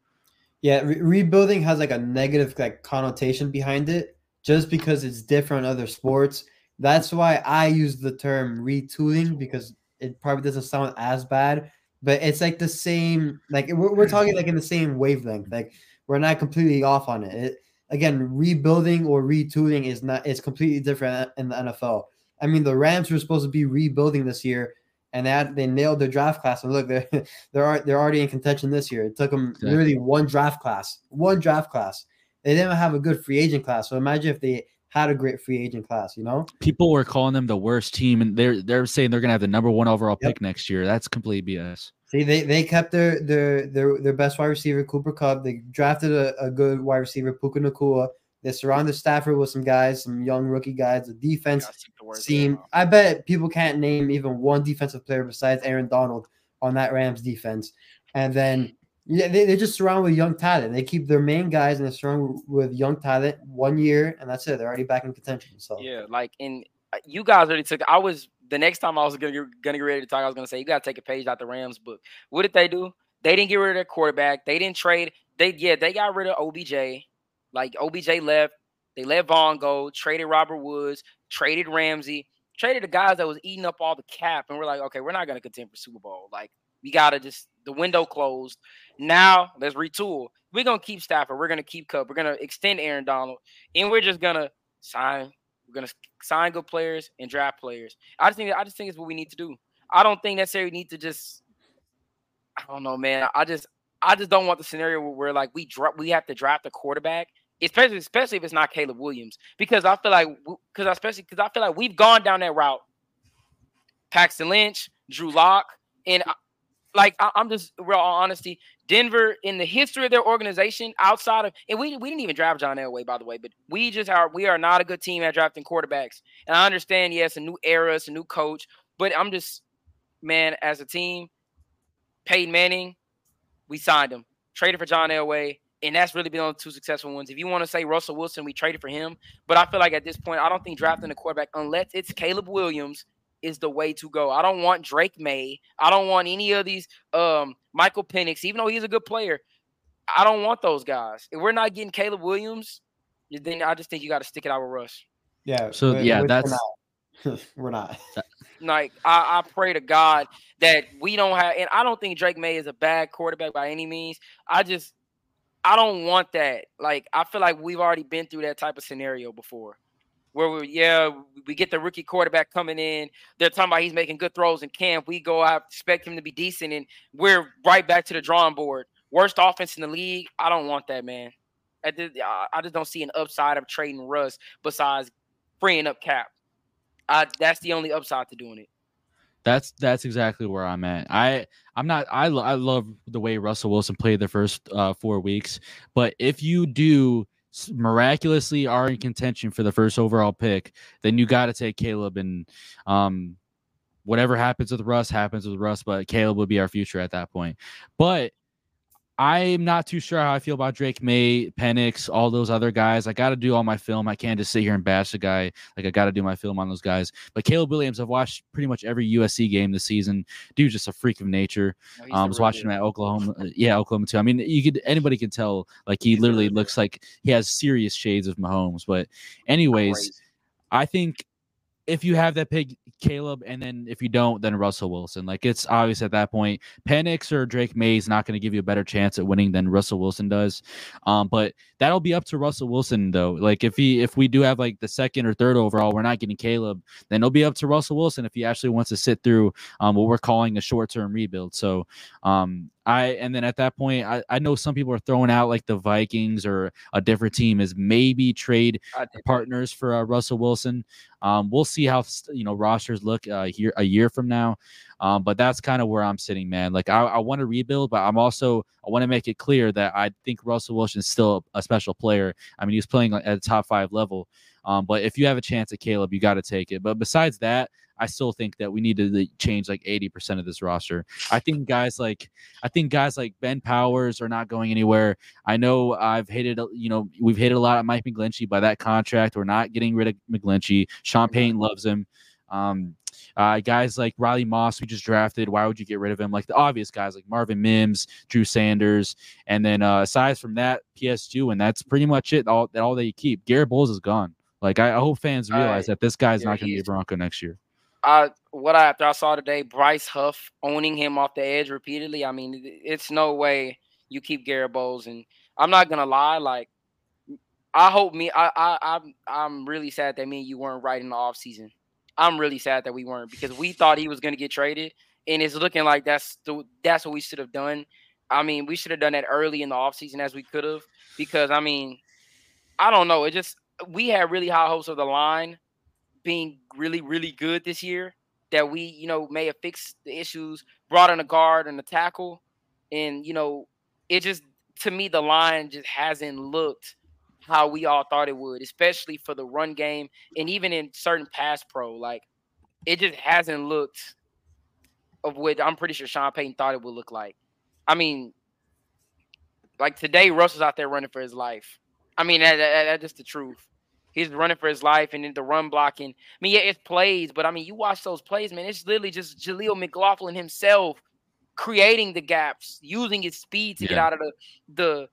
Yeah, re- rebuilding has like a negative like connotation behind it just because it's different in other sports. That's why I use the term retooling because it probably doesn't sound as bad, but it's like the same like we're, we're talking like in the same wavelength. Like we're not completely off on it. it. Again, rebuilding or retooling is not is completely different in the NFL. I mean, the Rams were supposed to be rebuilding this year, and they had, they nailed their draft class. And look, they're they're they're already in contention this year. It took them Exactly. literally one draft class, one draft class. They didn't have a good free agent class. So imagine if they had a great free agent class. You know? People were calling them the worst team, and they're they're saying they're going to have the number one overall Yep. pick next year. That's complete BS. See, they they kept their their their their best wide receiver Cooper Kupp. They drafted a, a good wide receiver Puka Nacua. They surrounded Stafford with some guys, some young rookie guys. The defense Gotta take the words out of seemed. I bet people can't name even one defensive player besides Aaron Donald on that Rams defense. And then yeah, they, they just surround with young talent. They keep their main guys and they surround with young talent one year, and that's it. They're already back in contention. So Yeah, like in uh, you guys already took. I was the next time I was gonna gonna get ready to talk. I was gonna say you gotta take a page out the Rams book. What did they do? They didn't get rid of their quarterback. They didn't trade. They yeah, they got rid of OBJ. Like OBJ left. They let Von go. Traded Robert Woods. Traded Ramsey. Traded the guys that was eating up all the cap. And we're like, okay, we're not gonna contend for Super Bowl. Like we gotta just the window closed. Now let's retool. We're gonna keep Stafford. We're gonna keep Kupp. We're gonna extend Aaron Donald, and we're just gonna sign. We're gonna sign good players and draft players. I just think I just think it's what we need to do. I don't think necessarily need to just. I don't know, man. I just I just don't want the scenario where, where like we drop we have to draft a quarterback, especially especially if it's not Caleb Williams, because I feel like because especially because I feel like we've gone down that route. Paxton Lynch, Drew Lock, and like I, I'm just real honesty. Denver in the history of their organization, outside of and we we didn't even draft John Elway by the way, but we just are we are not a good team at drafting quarterbacks. And I understand, yes, a new era, it's a new coach, but I'm just man as a team. Peyton Manning, we signed him, traded for John Elway, and that's really been on the two successful ones. If you want to say Russell Wilson, we traded for him, but I feel like at this point, I don't think drafting a quarterback unless it's Caleb Williams is the way to go. I don't want Drake Maye. I don't want any of these um Michael Penix, even though he's a good player. I don't want those guys. If we're not getting Caleb Williams, then I just think you got to stick it out with Russ. yeah. So, whi- yeah, which that's- we're not. we're not. Like I, I pray to God that we don't have, and I don't think Drake Maye is a bad quarterback by any means. I just I don't want that. Like I feel like we've already been through that type of scenario before. Where we yeah, we get the rookie quarterback coming in. They're talking about he's making good throws in camp. We go out, expect him to be decent, and we're right back to the drawing board. worst offense in the league. I don't want that, man. I just, I just don't see an upside of trading Russ besides freeing up cap. I, that's the only upside to doing it. That's that's exactly where I'm at. I I'm not. I I love the way Russell Wilson played the first uh, four weeks, but if you do miraculously are in contention for the first overall pick, then you got to take Caleb and um whatever happens with Russ happens with Russ, but Caleb would be our future at that point. But I'm not too sure how I feel about Drake Maye, Penix, all those other guys. I got to do all my film. I can't just sit here and bash the guy. Like I got to do my film on those guys. But Caleb Williams, I've watched pretty much every USC game this season. Dude, just a freak of nature. No, um, I was watching him at Oklahoma. Uh, yeah, Oklahoma too. I mean, you could anybody can tell. Like he literally looks like he has serious shades of Mahomes. But anyways, I think if you have that pick, Caleb, and then if you don't, then Russell Wilson. Like it's obvious at that point, Penix or Drake Maye is not going to give you a better chance at winning than Russell Wilson does. Um, but that'll be up to Russell Wilson though. Like if he if we do have like the second or third overall, we're not getting Caleb, then it'll be up to Russell Wilson if he actually wants to sit through um, what we're calling a short term rebuild. So um, I and then at that point, I, I know some people are throwing out like the Vikings or a different team as maybe trade partners for uh, Russell Wilson. Um, we'll see how you know rosters look uh, here a year from now. Um, but that's kind of where I'm sitting, man. Like I, I want to rebuild, but I'm also I want to make it clear that I think Russell Wilson is still a special player. I mean, he's playing at a top five level. Um, but if you have a chance at Caleb, you got to take it. But besides that, I still think that we need to change like 80% of this roster. I think guys like I think guys like Ben Powers are not going anywhere. I know I've hated you know we've hated a lot of Mike McGlinchey by that contract. We're not getting rid of McGlinchey. Sean Payton loves him. Um, uh, guys like Riley Moss, we just drafted. Why would you get rid of him? Like the obvious guys like Marvin Mims, Drew Sanders, and then uh, aside from that, PS2, and that's pretty much it. All that all they keep. Garett Bolles is gone. Like I, I hope fans realize that this guy's yeah, not going to be a Bronco next year. I what I after I saw today, Bryce Huff owning him off the edge repeatedly. I mean, it's no way you keep Garett Bolles, and I'm not gonna lie, like I hope me, I, I, I'm, I'm really sad that me and you weren't right in the off season. I'm really sad that we weren't because we thought he was gonna get traded, and it's looking like that's the, that's what we should have done. I mean, we should have done that early in the off season as we could have because I mean, I don't know, it just we had really high hopes of the line being really, really good this year. That we, you know, may have fixed the issues, brought in a guard and a tackle, and you know, it just to me the line just hasn't looked how we all thought it would, especially for the run game and even in certain pass pro. Like it just hasn't looked of what I'm pretty sure Sean Payton thought it would look like. I mean, like today, Russell's out there running for his life. I mean, that, that, that's just the truth. He's running for his life and then the run blocking. I mean, yeah, it's plays, but I mean, you watch those plays, man. It's literally just Jaleel McLaughlin himself creating the gaps, using his speed to yeah. get out of the the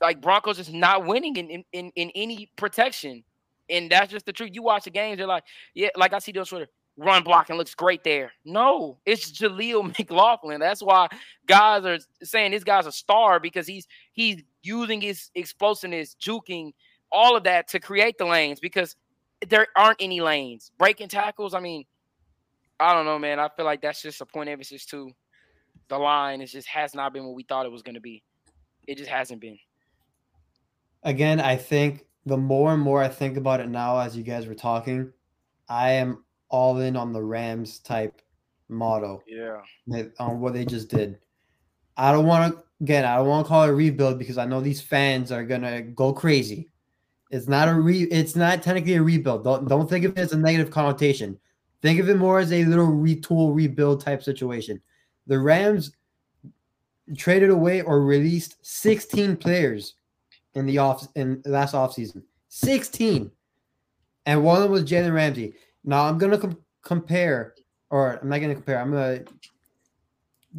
like Broncos just not winning in, in in any protection. And that's just the truth. You watch the games, they're like, yeah, like I see those sort of run blocking looks great there. No, it's Jaleel McLaughlin. That's why guys are saying this guy's a star because he's he's using his explosiveness, juking all of that to create the lanes because there aren't any lanes. Breaking tackles, I mean, I don't know, man. I feel like that's just a point of emphasis too. The line is just has not been what we thought it was going to be. It just hasn't been. Again, I think the more and more I think about it now, as you guys were talking, I am all in on the Rams type motto. Yeah. On what they just did. I don't want to again. I don't want to call it a rebuild because I know these fans are gonna go crazy. It's not a re. It's not technically a rebuild. Don't don't think of it as a negative connotation. Think of it more as a little retool, rebuild type situation. The Rams traded away or released 16 players in the off in last offseason. 16. And one of them was Jalen Ramsey. Now I'm gonna com- compare, or I'm not gonna compare. I'm gonna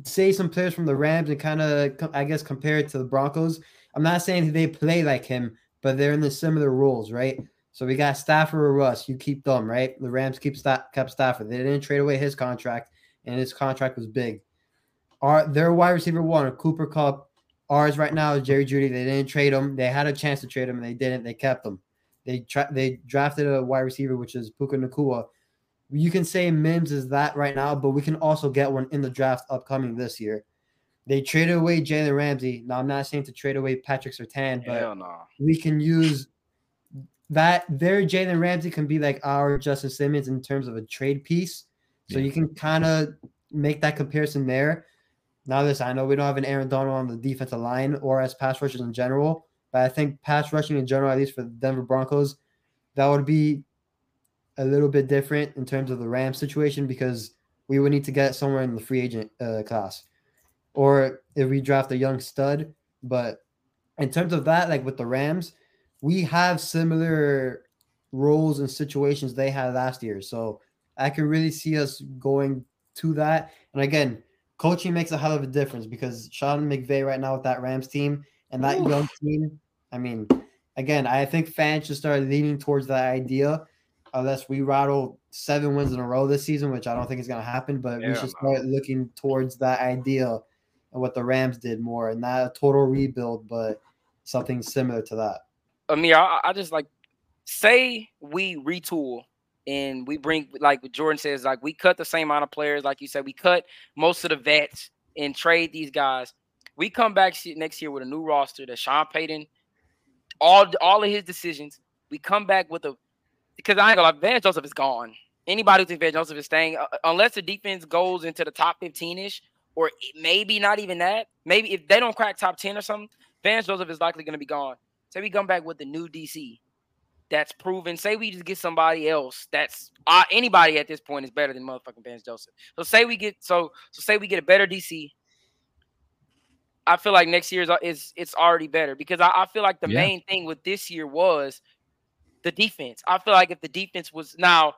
say some players from the Rams and kind of, I guess, compare it to the Broncos. I'm not saying they play like him, but they're in the similar roles, right? So we got Stafford or Russ. You keep them, right? The Rams keep Sta- kept Stafford. They didn't trade away his contract, and his contract was big. Our their wide receiver one, Cooper Kupp. Ours right now is Jerry Jeudy. They didn't trade him. They had a chance to trade him, and they didn't. They kept him. They tra- they drafted a wide receiver, which is Puka Nacua. You can say Mims is that right now, but we can also get one in the draft upcoming this year. They traded away Jalen Ramsey. Now I'm not saying to trade away Patrick Surtain, but Hell no. we can use that their Jalen Ramsey can be like our Justin Simmons in terms of a trade piece. So Yeah. you can kind of make that comparison there. Now, this I know we don't have an Aaron Donald on the defensive line or as pass rushers in general, but I think pass rushing in general, at least for the Denver Broncos, that would be a little bit different in terms of the Rams situation because we would need to get somewhere in the free agent uh, class, or if we draft a young stud. But in terms of that, like with the Rams, we have similar roles and situations they had last year. So I can really see us going to that. And again, coaching makes a hell of a difference because Sean McVay right now with that Rams team and that Oof. young team. I mean, again, I think fans should start leaning towards that idea. Unless we rattle seven wins in a row this season, which I don't think is going to happen, but we should start looking towards that idea what the Rams did more, and not a total rebuild, but something similar to that. Amir, I, I just like say we retool and we bring like what Jordan says, like we cut the same amount of players, like you said, we cut most of the vets and trade these guys. We come back next year with a new roster that Sean Payton, all all of his decisions. We come back with a because I ain't gonna lie, Vance Joseph is gone. Anybody who thinks Vance Joseph is staying, uh, unless the defense goes into the top 15 ish, or maybe not even that. Maybe if they don't crack top 10 or something, Vance Joseph is likely gonna be gone. Say we come back with the new DC that's proven. Say we just get somebody else that's uh, anybody at this point is better than motherfucking Vance Joseph. So say we get so so say we get a better DC. I feel like next year is, is it's already better because I, I feel like the Yeah. main thing with this year was the defense. I feel like if the defense was now,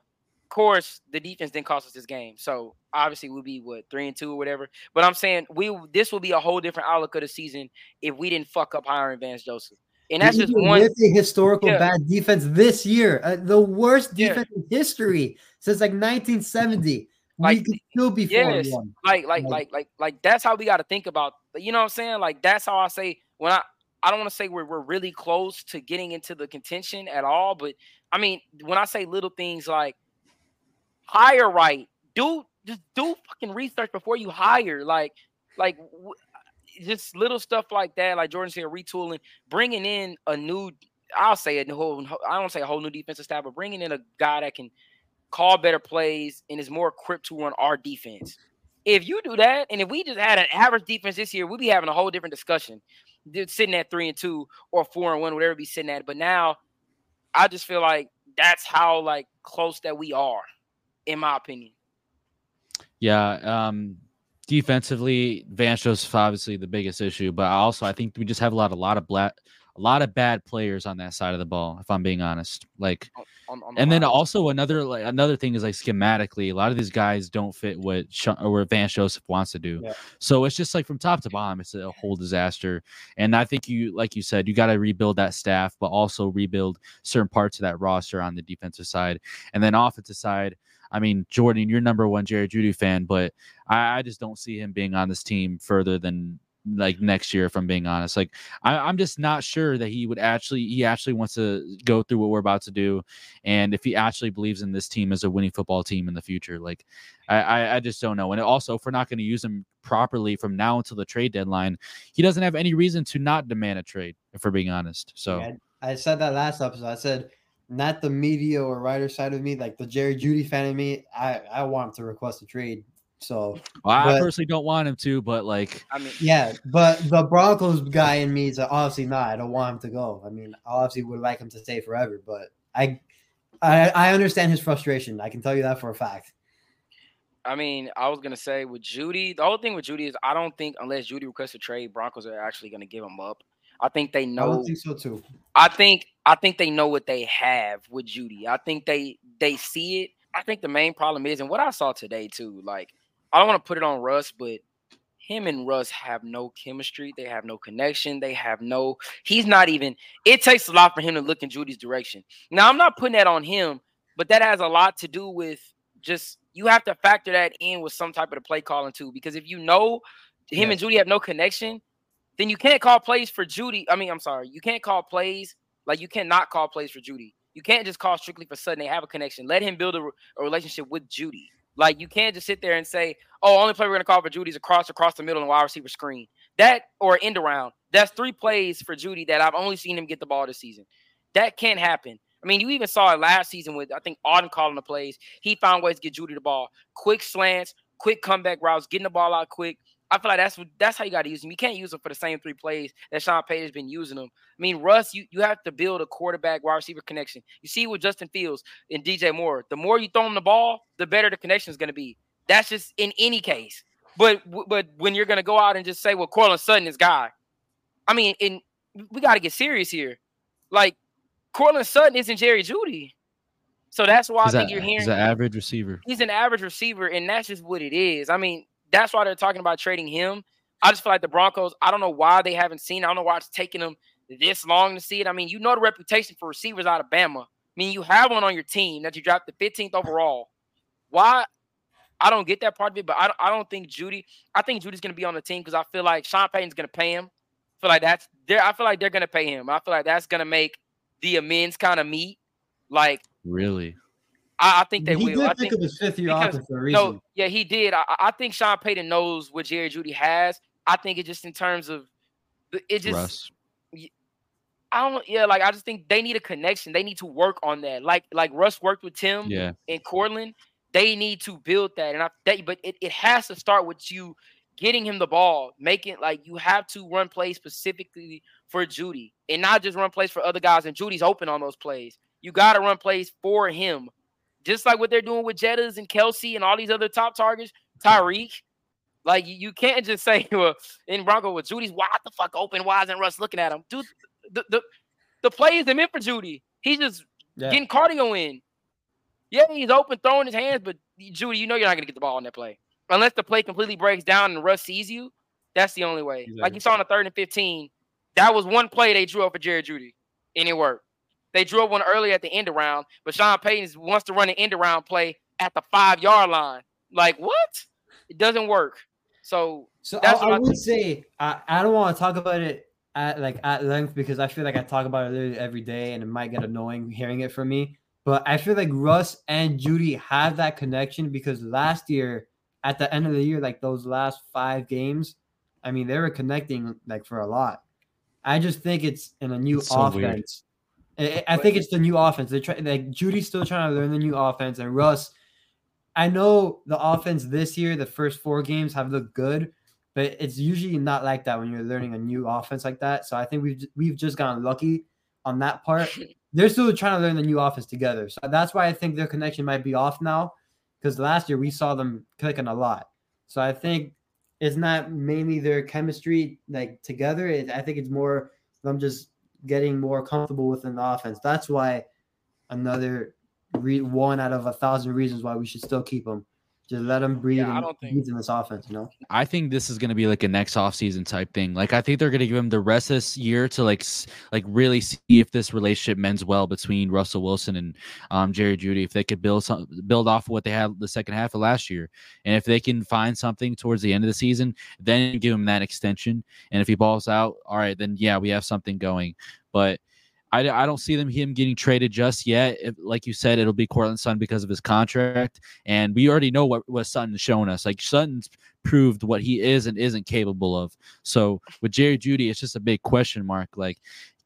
course, the defense didn't cost us this game. So obviously we'll be what three and two or whatever. But I'm saying we this will be a whole different outlook of the season if we didn't fuck up hiring Vance Joseph. And that's just one. with a historical Yeah. bad defense this year, uh, the worst Yeah. defense in history since like 1970. Like, we could still be yes. one. like like Like- like like like that's how we got to think about you know what i'm saying like that's how i say when i i don't want to say we're, we're really close to getting into the contention at all but i mean when i say little things like hire right do just do fucking research before you hire like like w- just little stuff like that like jordan said retooling bringing in a new i'll say a whole i don't say a whole new defensive staff but bringing in a guy that can call better plays and is more equipped to run our defense. If you do that, and if we just had an average defense this year, we'd be having a whole different discussion. Sitting at three and two or four and one, whatever be sitting at. But now I just feel like that's how like close that we are, in my opinion. Yeah. Um, defensively, Vance Joseph obviously the biggest issue, but also I think we just have a lot, a lot of black, a lot of bad players on that side of the ball. If I'm being honest, like, On, on the and then also another like another thing is like schematically, a lot of these guys don't fit what Sha- or what Vance Joseph wants to do. Yeah. So it's just like from top to bottom, it's a whole disaster. And I think you, like you said, you got to rebuild that staff, but also rebuild certain parts of that roster on the defensive side, and then offensive side. I mean, Jordan, you're number one Jerry Jeudy fan, but I, I just don't see him being on this team further than like next year. If I'm being honest, like I, I'm just not sure that he would actually he actually wants to go through what we're about to do, and if he actually believes in this team as a winning football team in the future. Like I, I, I just don't know. And also, if we're not going to use him properly from now until the trade deadline, he doesn't have any reason to not demand a trade. If we're being honest, so I said that last episode. I said not the media or writer side of me, like the Jerry Jeudy fan of me. I I want to request a trade. So Well, I personally don't want him to, but like I mean, yeah, but the Broncos guy in me is obviously not. I don't want him to go. I mean, I obviously would like him to stay forever, but I I I understand his frustration. I can tell you that for a fact. I mean, I was gonna say with Jeudy, the whole thing with Jeudy is I don't think unless Jeudy requests a trade, Broncos are actually gonna give him up. I think they I know. would think so too. I think I think they know what they have with Jeudy. I think they they see it. I think the main problem is, and what I saw today too, like I don't want to put it on Russ, but him and Russ have no chemistry. They have no connection. They have no. He's not even. It takes a lot for him to look in Jeudy's direction. Now I'm not putting that on him, but that has a lot to do with just you have to factor that in with some type of the play calling too. Because if you know him and Jeudy have no connection, then you can't call plays for Jeudy. I mean, I'm sorry, you can't call plays like you cannot call plays for Jeudy. You can't just call strictly for Sutton. They have a connection. Let him build a, a relationship with Jeudy. Like you can't just sit there and say, "Oh, only play we're gonna call for Jeudy's across across the middle and wide receiver screen." That or end around. That's three plays for Jeudy that I've only seen him get the ball this season. That can't happen. I mean, you even saw it last season with I think Auden calling the plays. He found ways to get Jeudy the ball, quick slants, quick comeback routes, getting the ball out quick. I feel like that's what that's how you got to use him. You can't use him for the same three plays that Sean Payton's been using them. I mean, Russ, you, you have to build a quarterback wide receiver connection. You see with Justin Fields and DJ Moore, the more you throw him the ball, the better the connection is going to be. That's just in any case. But but when you're going to go out and just say, well, Courtland Sutton is guy, I mean, and we got to get serious here. Like Courtland Sutton isn't Jerry Jeudy. So that's why he's I think a, you're hearing he's an average receiver. He's an average receiver, and that's just what it is. I mean, that's why they're talking about trading him. I just feel like the Broncos, I don't know why they haven't seen. I don't know why it's taking them this long to see it. I mean, you know the reputation for receivers out of Bama. I mean, you have one on your team that you dropped the 15th overall. Why? I don't get that part of it, but I don't, I don't think Jeudy. I think Jeudy's going to be on the team because I feel like Sean Payton's going to pay him. I feel like that's there. I feel like they're going to pay him. I feel like that's going to make the amends kind of meet. Like really, I, I think they he will. did I pick think of his fifth year because- offer for a reason. no, yeah, he did. I, I think Sean Payton knows what Jerry Jeudy has. I think it just in terms of it just Russ. I don't yeah, like I just think they need a connection. They need to work on that. Like like Russ worked with Tim Yeah, and Courtland. They need to build that. And I that but it, it has to start with you getting him the ball, making like you have to run plays specifically for Jeudy and not just run plays for other guys. And Jeudy's open on those plays. You got to run plays for him, just like what they're doing with Jettas and Kelce and all these other top targets. Tyreek, like you, can't just say, well, in Bronco with Jeudy's wide the fuck open. Why isn't Russ looking at him? Dude, the the, the plays are meant for Jeudy. He's just Yeah. getting cardio in. Yeah, he's open, throwing his hands, but Jeudy, you know you're not gonna get the ball on that play unless the play completely breaks down and Russ sees you. That's the only way. Like you saw on the third and fifteen, that was one play they drew up for Jerry Jeudy, and it worked. They drew up one early at the end around, but Sean Payton wants to run an end around play at the five yard line. Like what? It doesn't work. So So That's I, what I I would think. say I, I don't want to talk about it at like at length because I feel like I talk about it literally every day and it might get annoying hearing it from me. But I feel like Russ and Jeudy have that connection because last year at the end of the year, like those last five games, I mean they were connecting like for a lot. I just think it's in a new It's so offense. I, I- I think it's the new offense. They try like Jeudy's still trying to learn the new offense, and Russ. I know the offense this year, the first four games have looked good, but it's usually not like that when you're learning a new offense like that. So I think we've we've just gotten lucky on that part. They're still trying to learn the new offense together, so that's why I think their connection might be off now. Because last year we saw them clicking a lot, so I think it's not mainly their chemistry like together. It, I think it's more them just getting more comfortable within the offense. That's why another re- one out of a thousand reasons why we should still keep them. Just let them breathe Yeah, I don't think- in this offense. You know. I think this is going to be like a next offseason type thing. Like I think they're going to give him the rest of this year to like like really see if this relationship mends well between Russell Wilson and um, Jerry Jeudy. If they could build some build off of what they had the second half of last year, and if they can find something towards the end of the season, then give him that extension. And if he balls out, all right, then yeah, we have something going. But I, I don't see them him getting traded just yet. If, like you said, it'll be Courtland Sutton because of his contract, and we already know what what Sutton's shown us. Like Sutton's proved what he is and isn't capable of. So with Jerry Jeudy, it's just a big question mark. Like,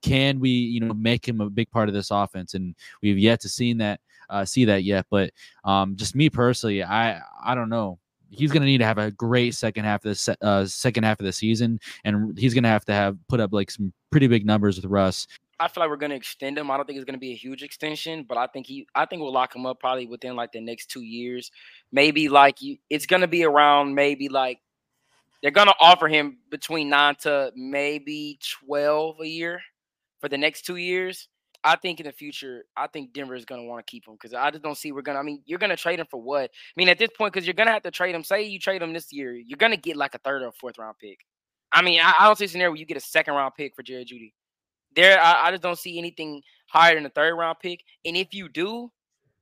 can we, you know, make him a big part of this offense? And we've yet to seen that, uh, see that yet. But um, just me personally, I I don't know. He's going to need to have a great second half of the uh, second half of the season, and he's going to have to have put up like some pretty big numbers with Russ. I feel like we're gonna extend him. I don't think it's gonna be a huge extension, but I think he I think we'll lock him up probably within like the next two years. Maybe like you it's gonna be around maybe like they're gonna offer him between nine to maybe twelve a year for the next two years. I think in the future, I think Denver is gonna want to keep him because I just don't see we're gonna. I mean, you're gonna trade him for what? I mean, at this point, because you're gonna have to trade him. Say you trade him this year, you're gonna get like a third or fourth round pick. I mean, I, I don't see a scenario where you get a second round pick for Jerry Jeudy there I, I just don't see anything higher than a third round pick. And if you do,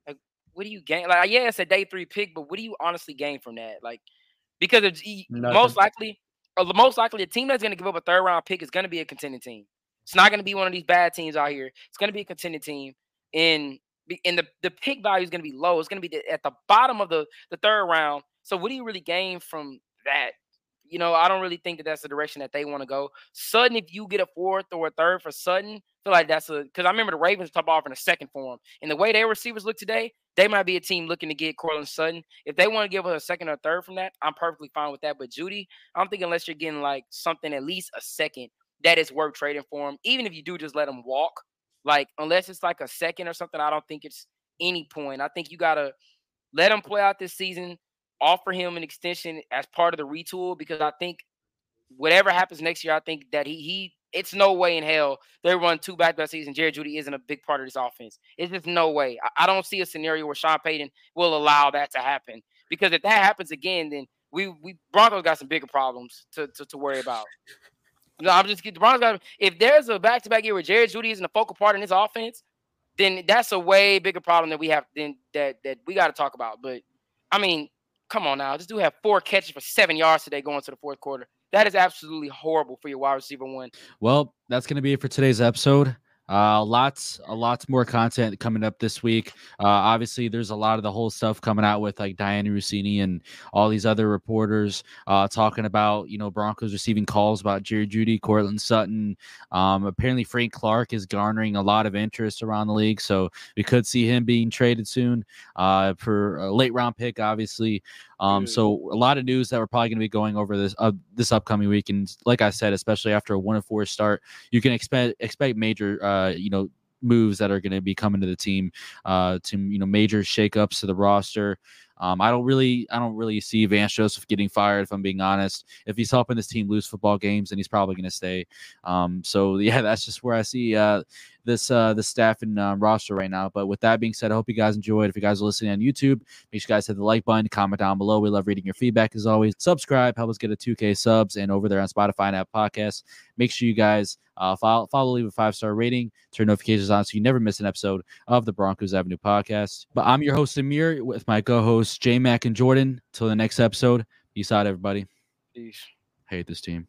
like what do you gain? Like yeah, it's a day three pick, but what do you honestly gain from that? Like because it's e- most likely, most likely, a team that's going to give up a third round pick is going to be a contending team. It's not going to be one of these bad teams out here. It's going to be a contending team. And and the, the pick value is going to be low. It's going to be at the bottom of the, the third round. So what do you really gain from that? You know, I don't really think that that's the direction that they want to go. Sutton, if you get a fourth or a third for I feel like that's a because I remember the Ravens top offering a second for him. And the way their receivers look today, they might be a team looking to get Courtland Sutton. If they want to give us a second or third from that, I'm perfectly fine with that. But Jeudy, I'm thinking unless you're getting like something at least a second that is worth trading for him. Even if you do just let him walk, like unless it's like a second or something, I don't think it's any point. I think you gotta let him play out this season, offer him an extension as part of the retool because I think whatever happens next year, I think that he he it's no way in hell they run two back to back seasons. Jerry Jeudy isn't a big part of this offense. It's just no way. I, I, don't see a scenario where Sean Payton will allow that to happen. Because if that happens again, then we we Broncos got some bigger problems to to, to worry about. No, I'm just the Broncos got. If there's a back to back year where Jerry Jeudy isn't a focal part in this offense, then that's a way bigger problem that we have than that that we got to talk about. But I mean, come on now, this dude have four catches for seven yards today going to the fourth quarter. That is absolutely horrible for your wide receiver one. Well, that's going to be it for today's episode. Uh, lots, a lots more content coming up this week. Uh, obviously, there's a lot of the whole stuff coming out with like Dianna Russini and all these other reporters uh, talking about you know Broncos receiving calls about Jerry Jeudy, Courtland Sutton. Um, apparently, Frank Clark is garnering a lot of interest around the league, so we could see him being traded soon uh, for a late round pick, obviously. Um, so a lot of news that we're probably going to be going over this uh, this upcoming week, and like I said, especially after a one and four start, you can expect expect major, uh, you know, moves that are going to be coming to the team, uh, to you know, major shakeups to the roster. Um, I don't really, I don't really see Vance Joseph getting fired. If I'm being honest, if he's helping this team lose football games, then he's probably going to stay. Um, so yeah, that's just where I see uh, this uh, the staff and uh, roster right now. But with that being said, I hope you guys enjoyed. If you guys are listening on YouTube, make sure you guys hit the like button, comment down below. We love reading your feedback as always. Subscribe, help us get a 2K subs, and over there on Spotify and App Podcasts, make sure you guys uh, follow, follow, leave a five star rating, turn notifications on so you never miss an episode of the Broncos Avenue podcast. But I'm your host Amir with my co-hosts J Mac and Jordan. Till the next episode, peace out, everybody. Peace. Hate this team.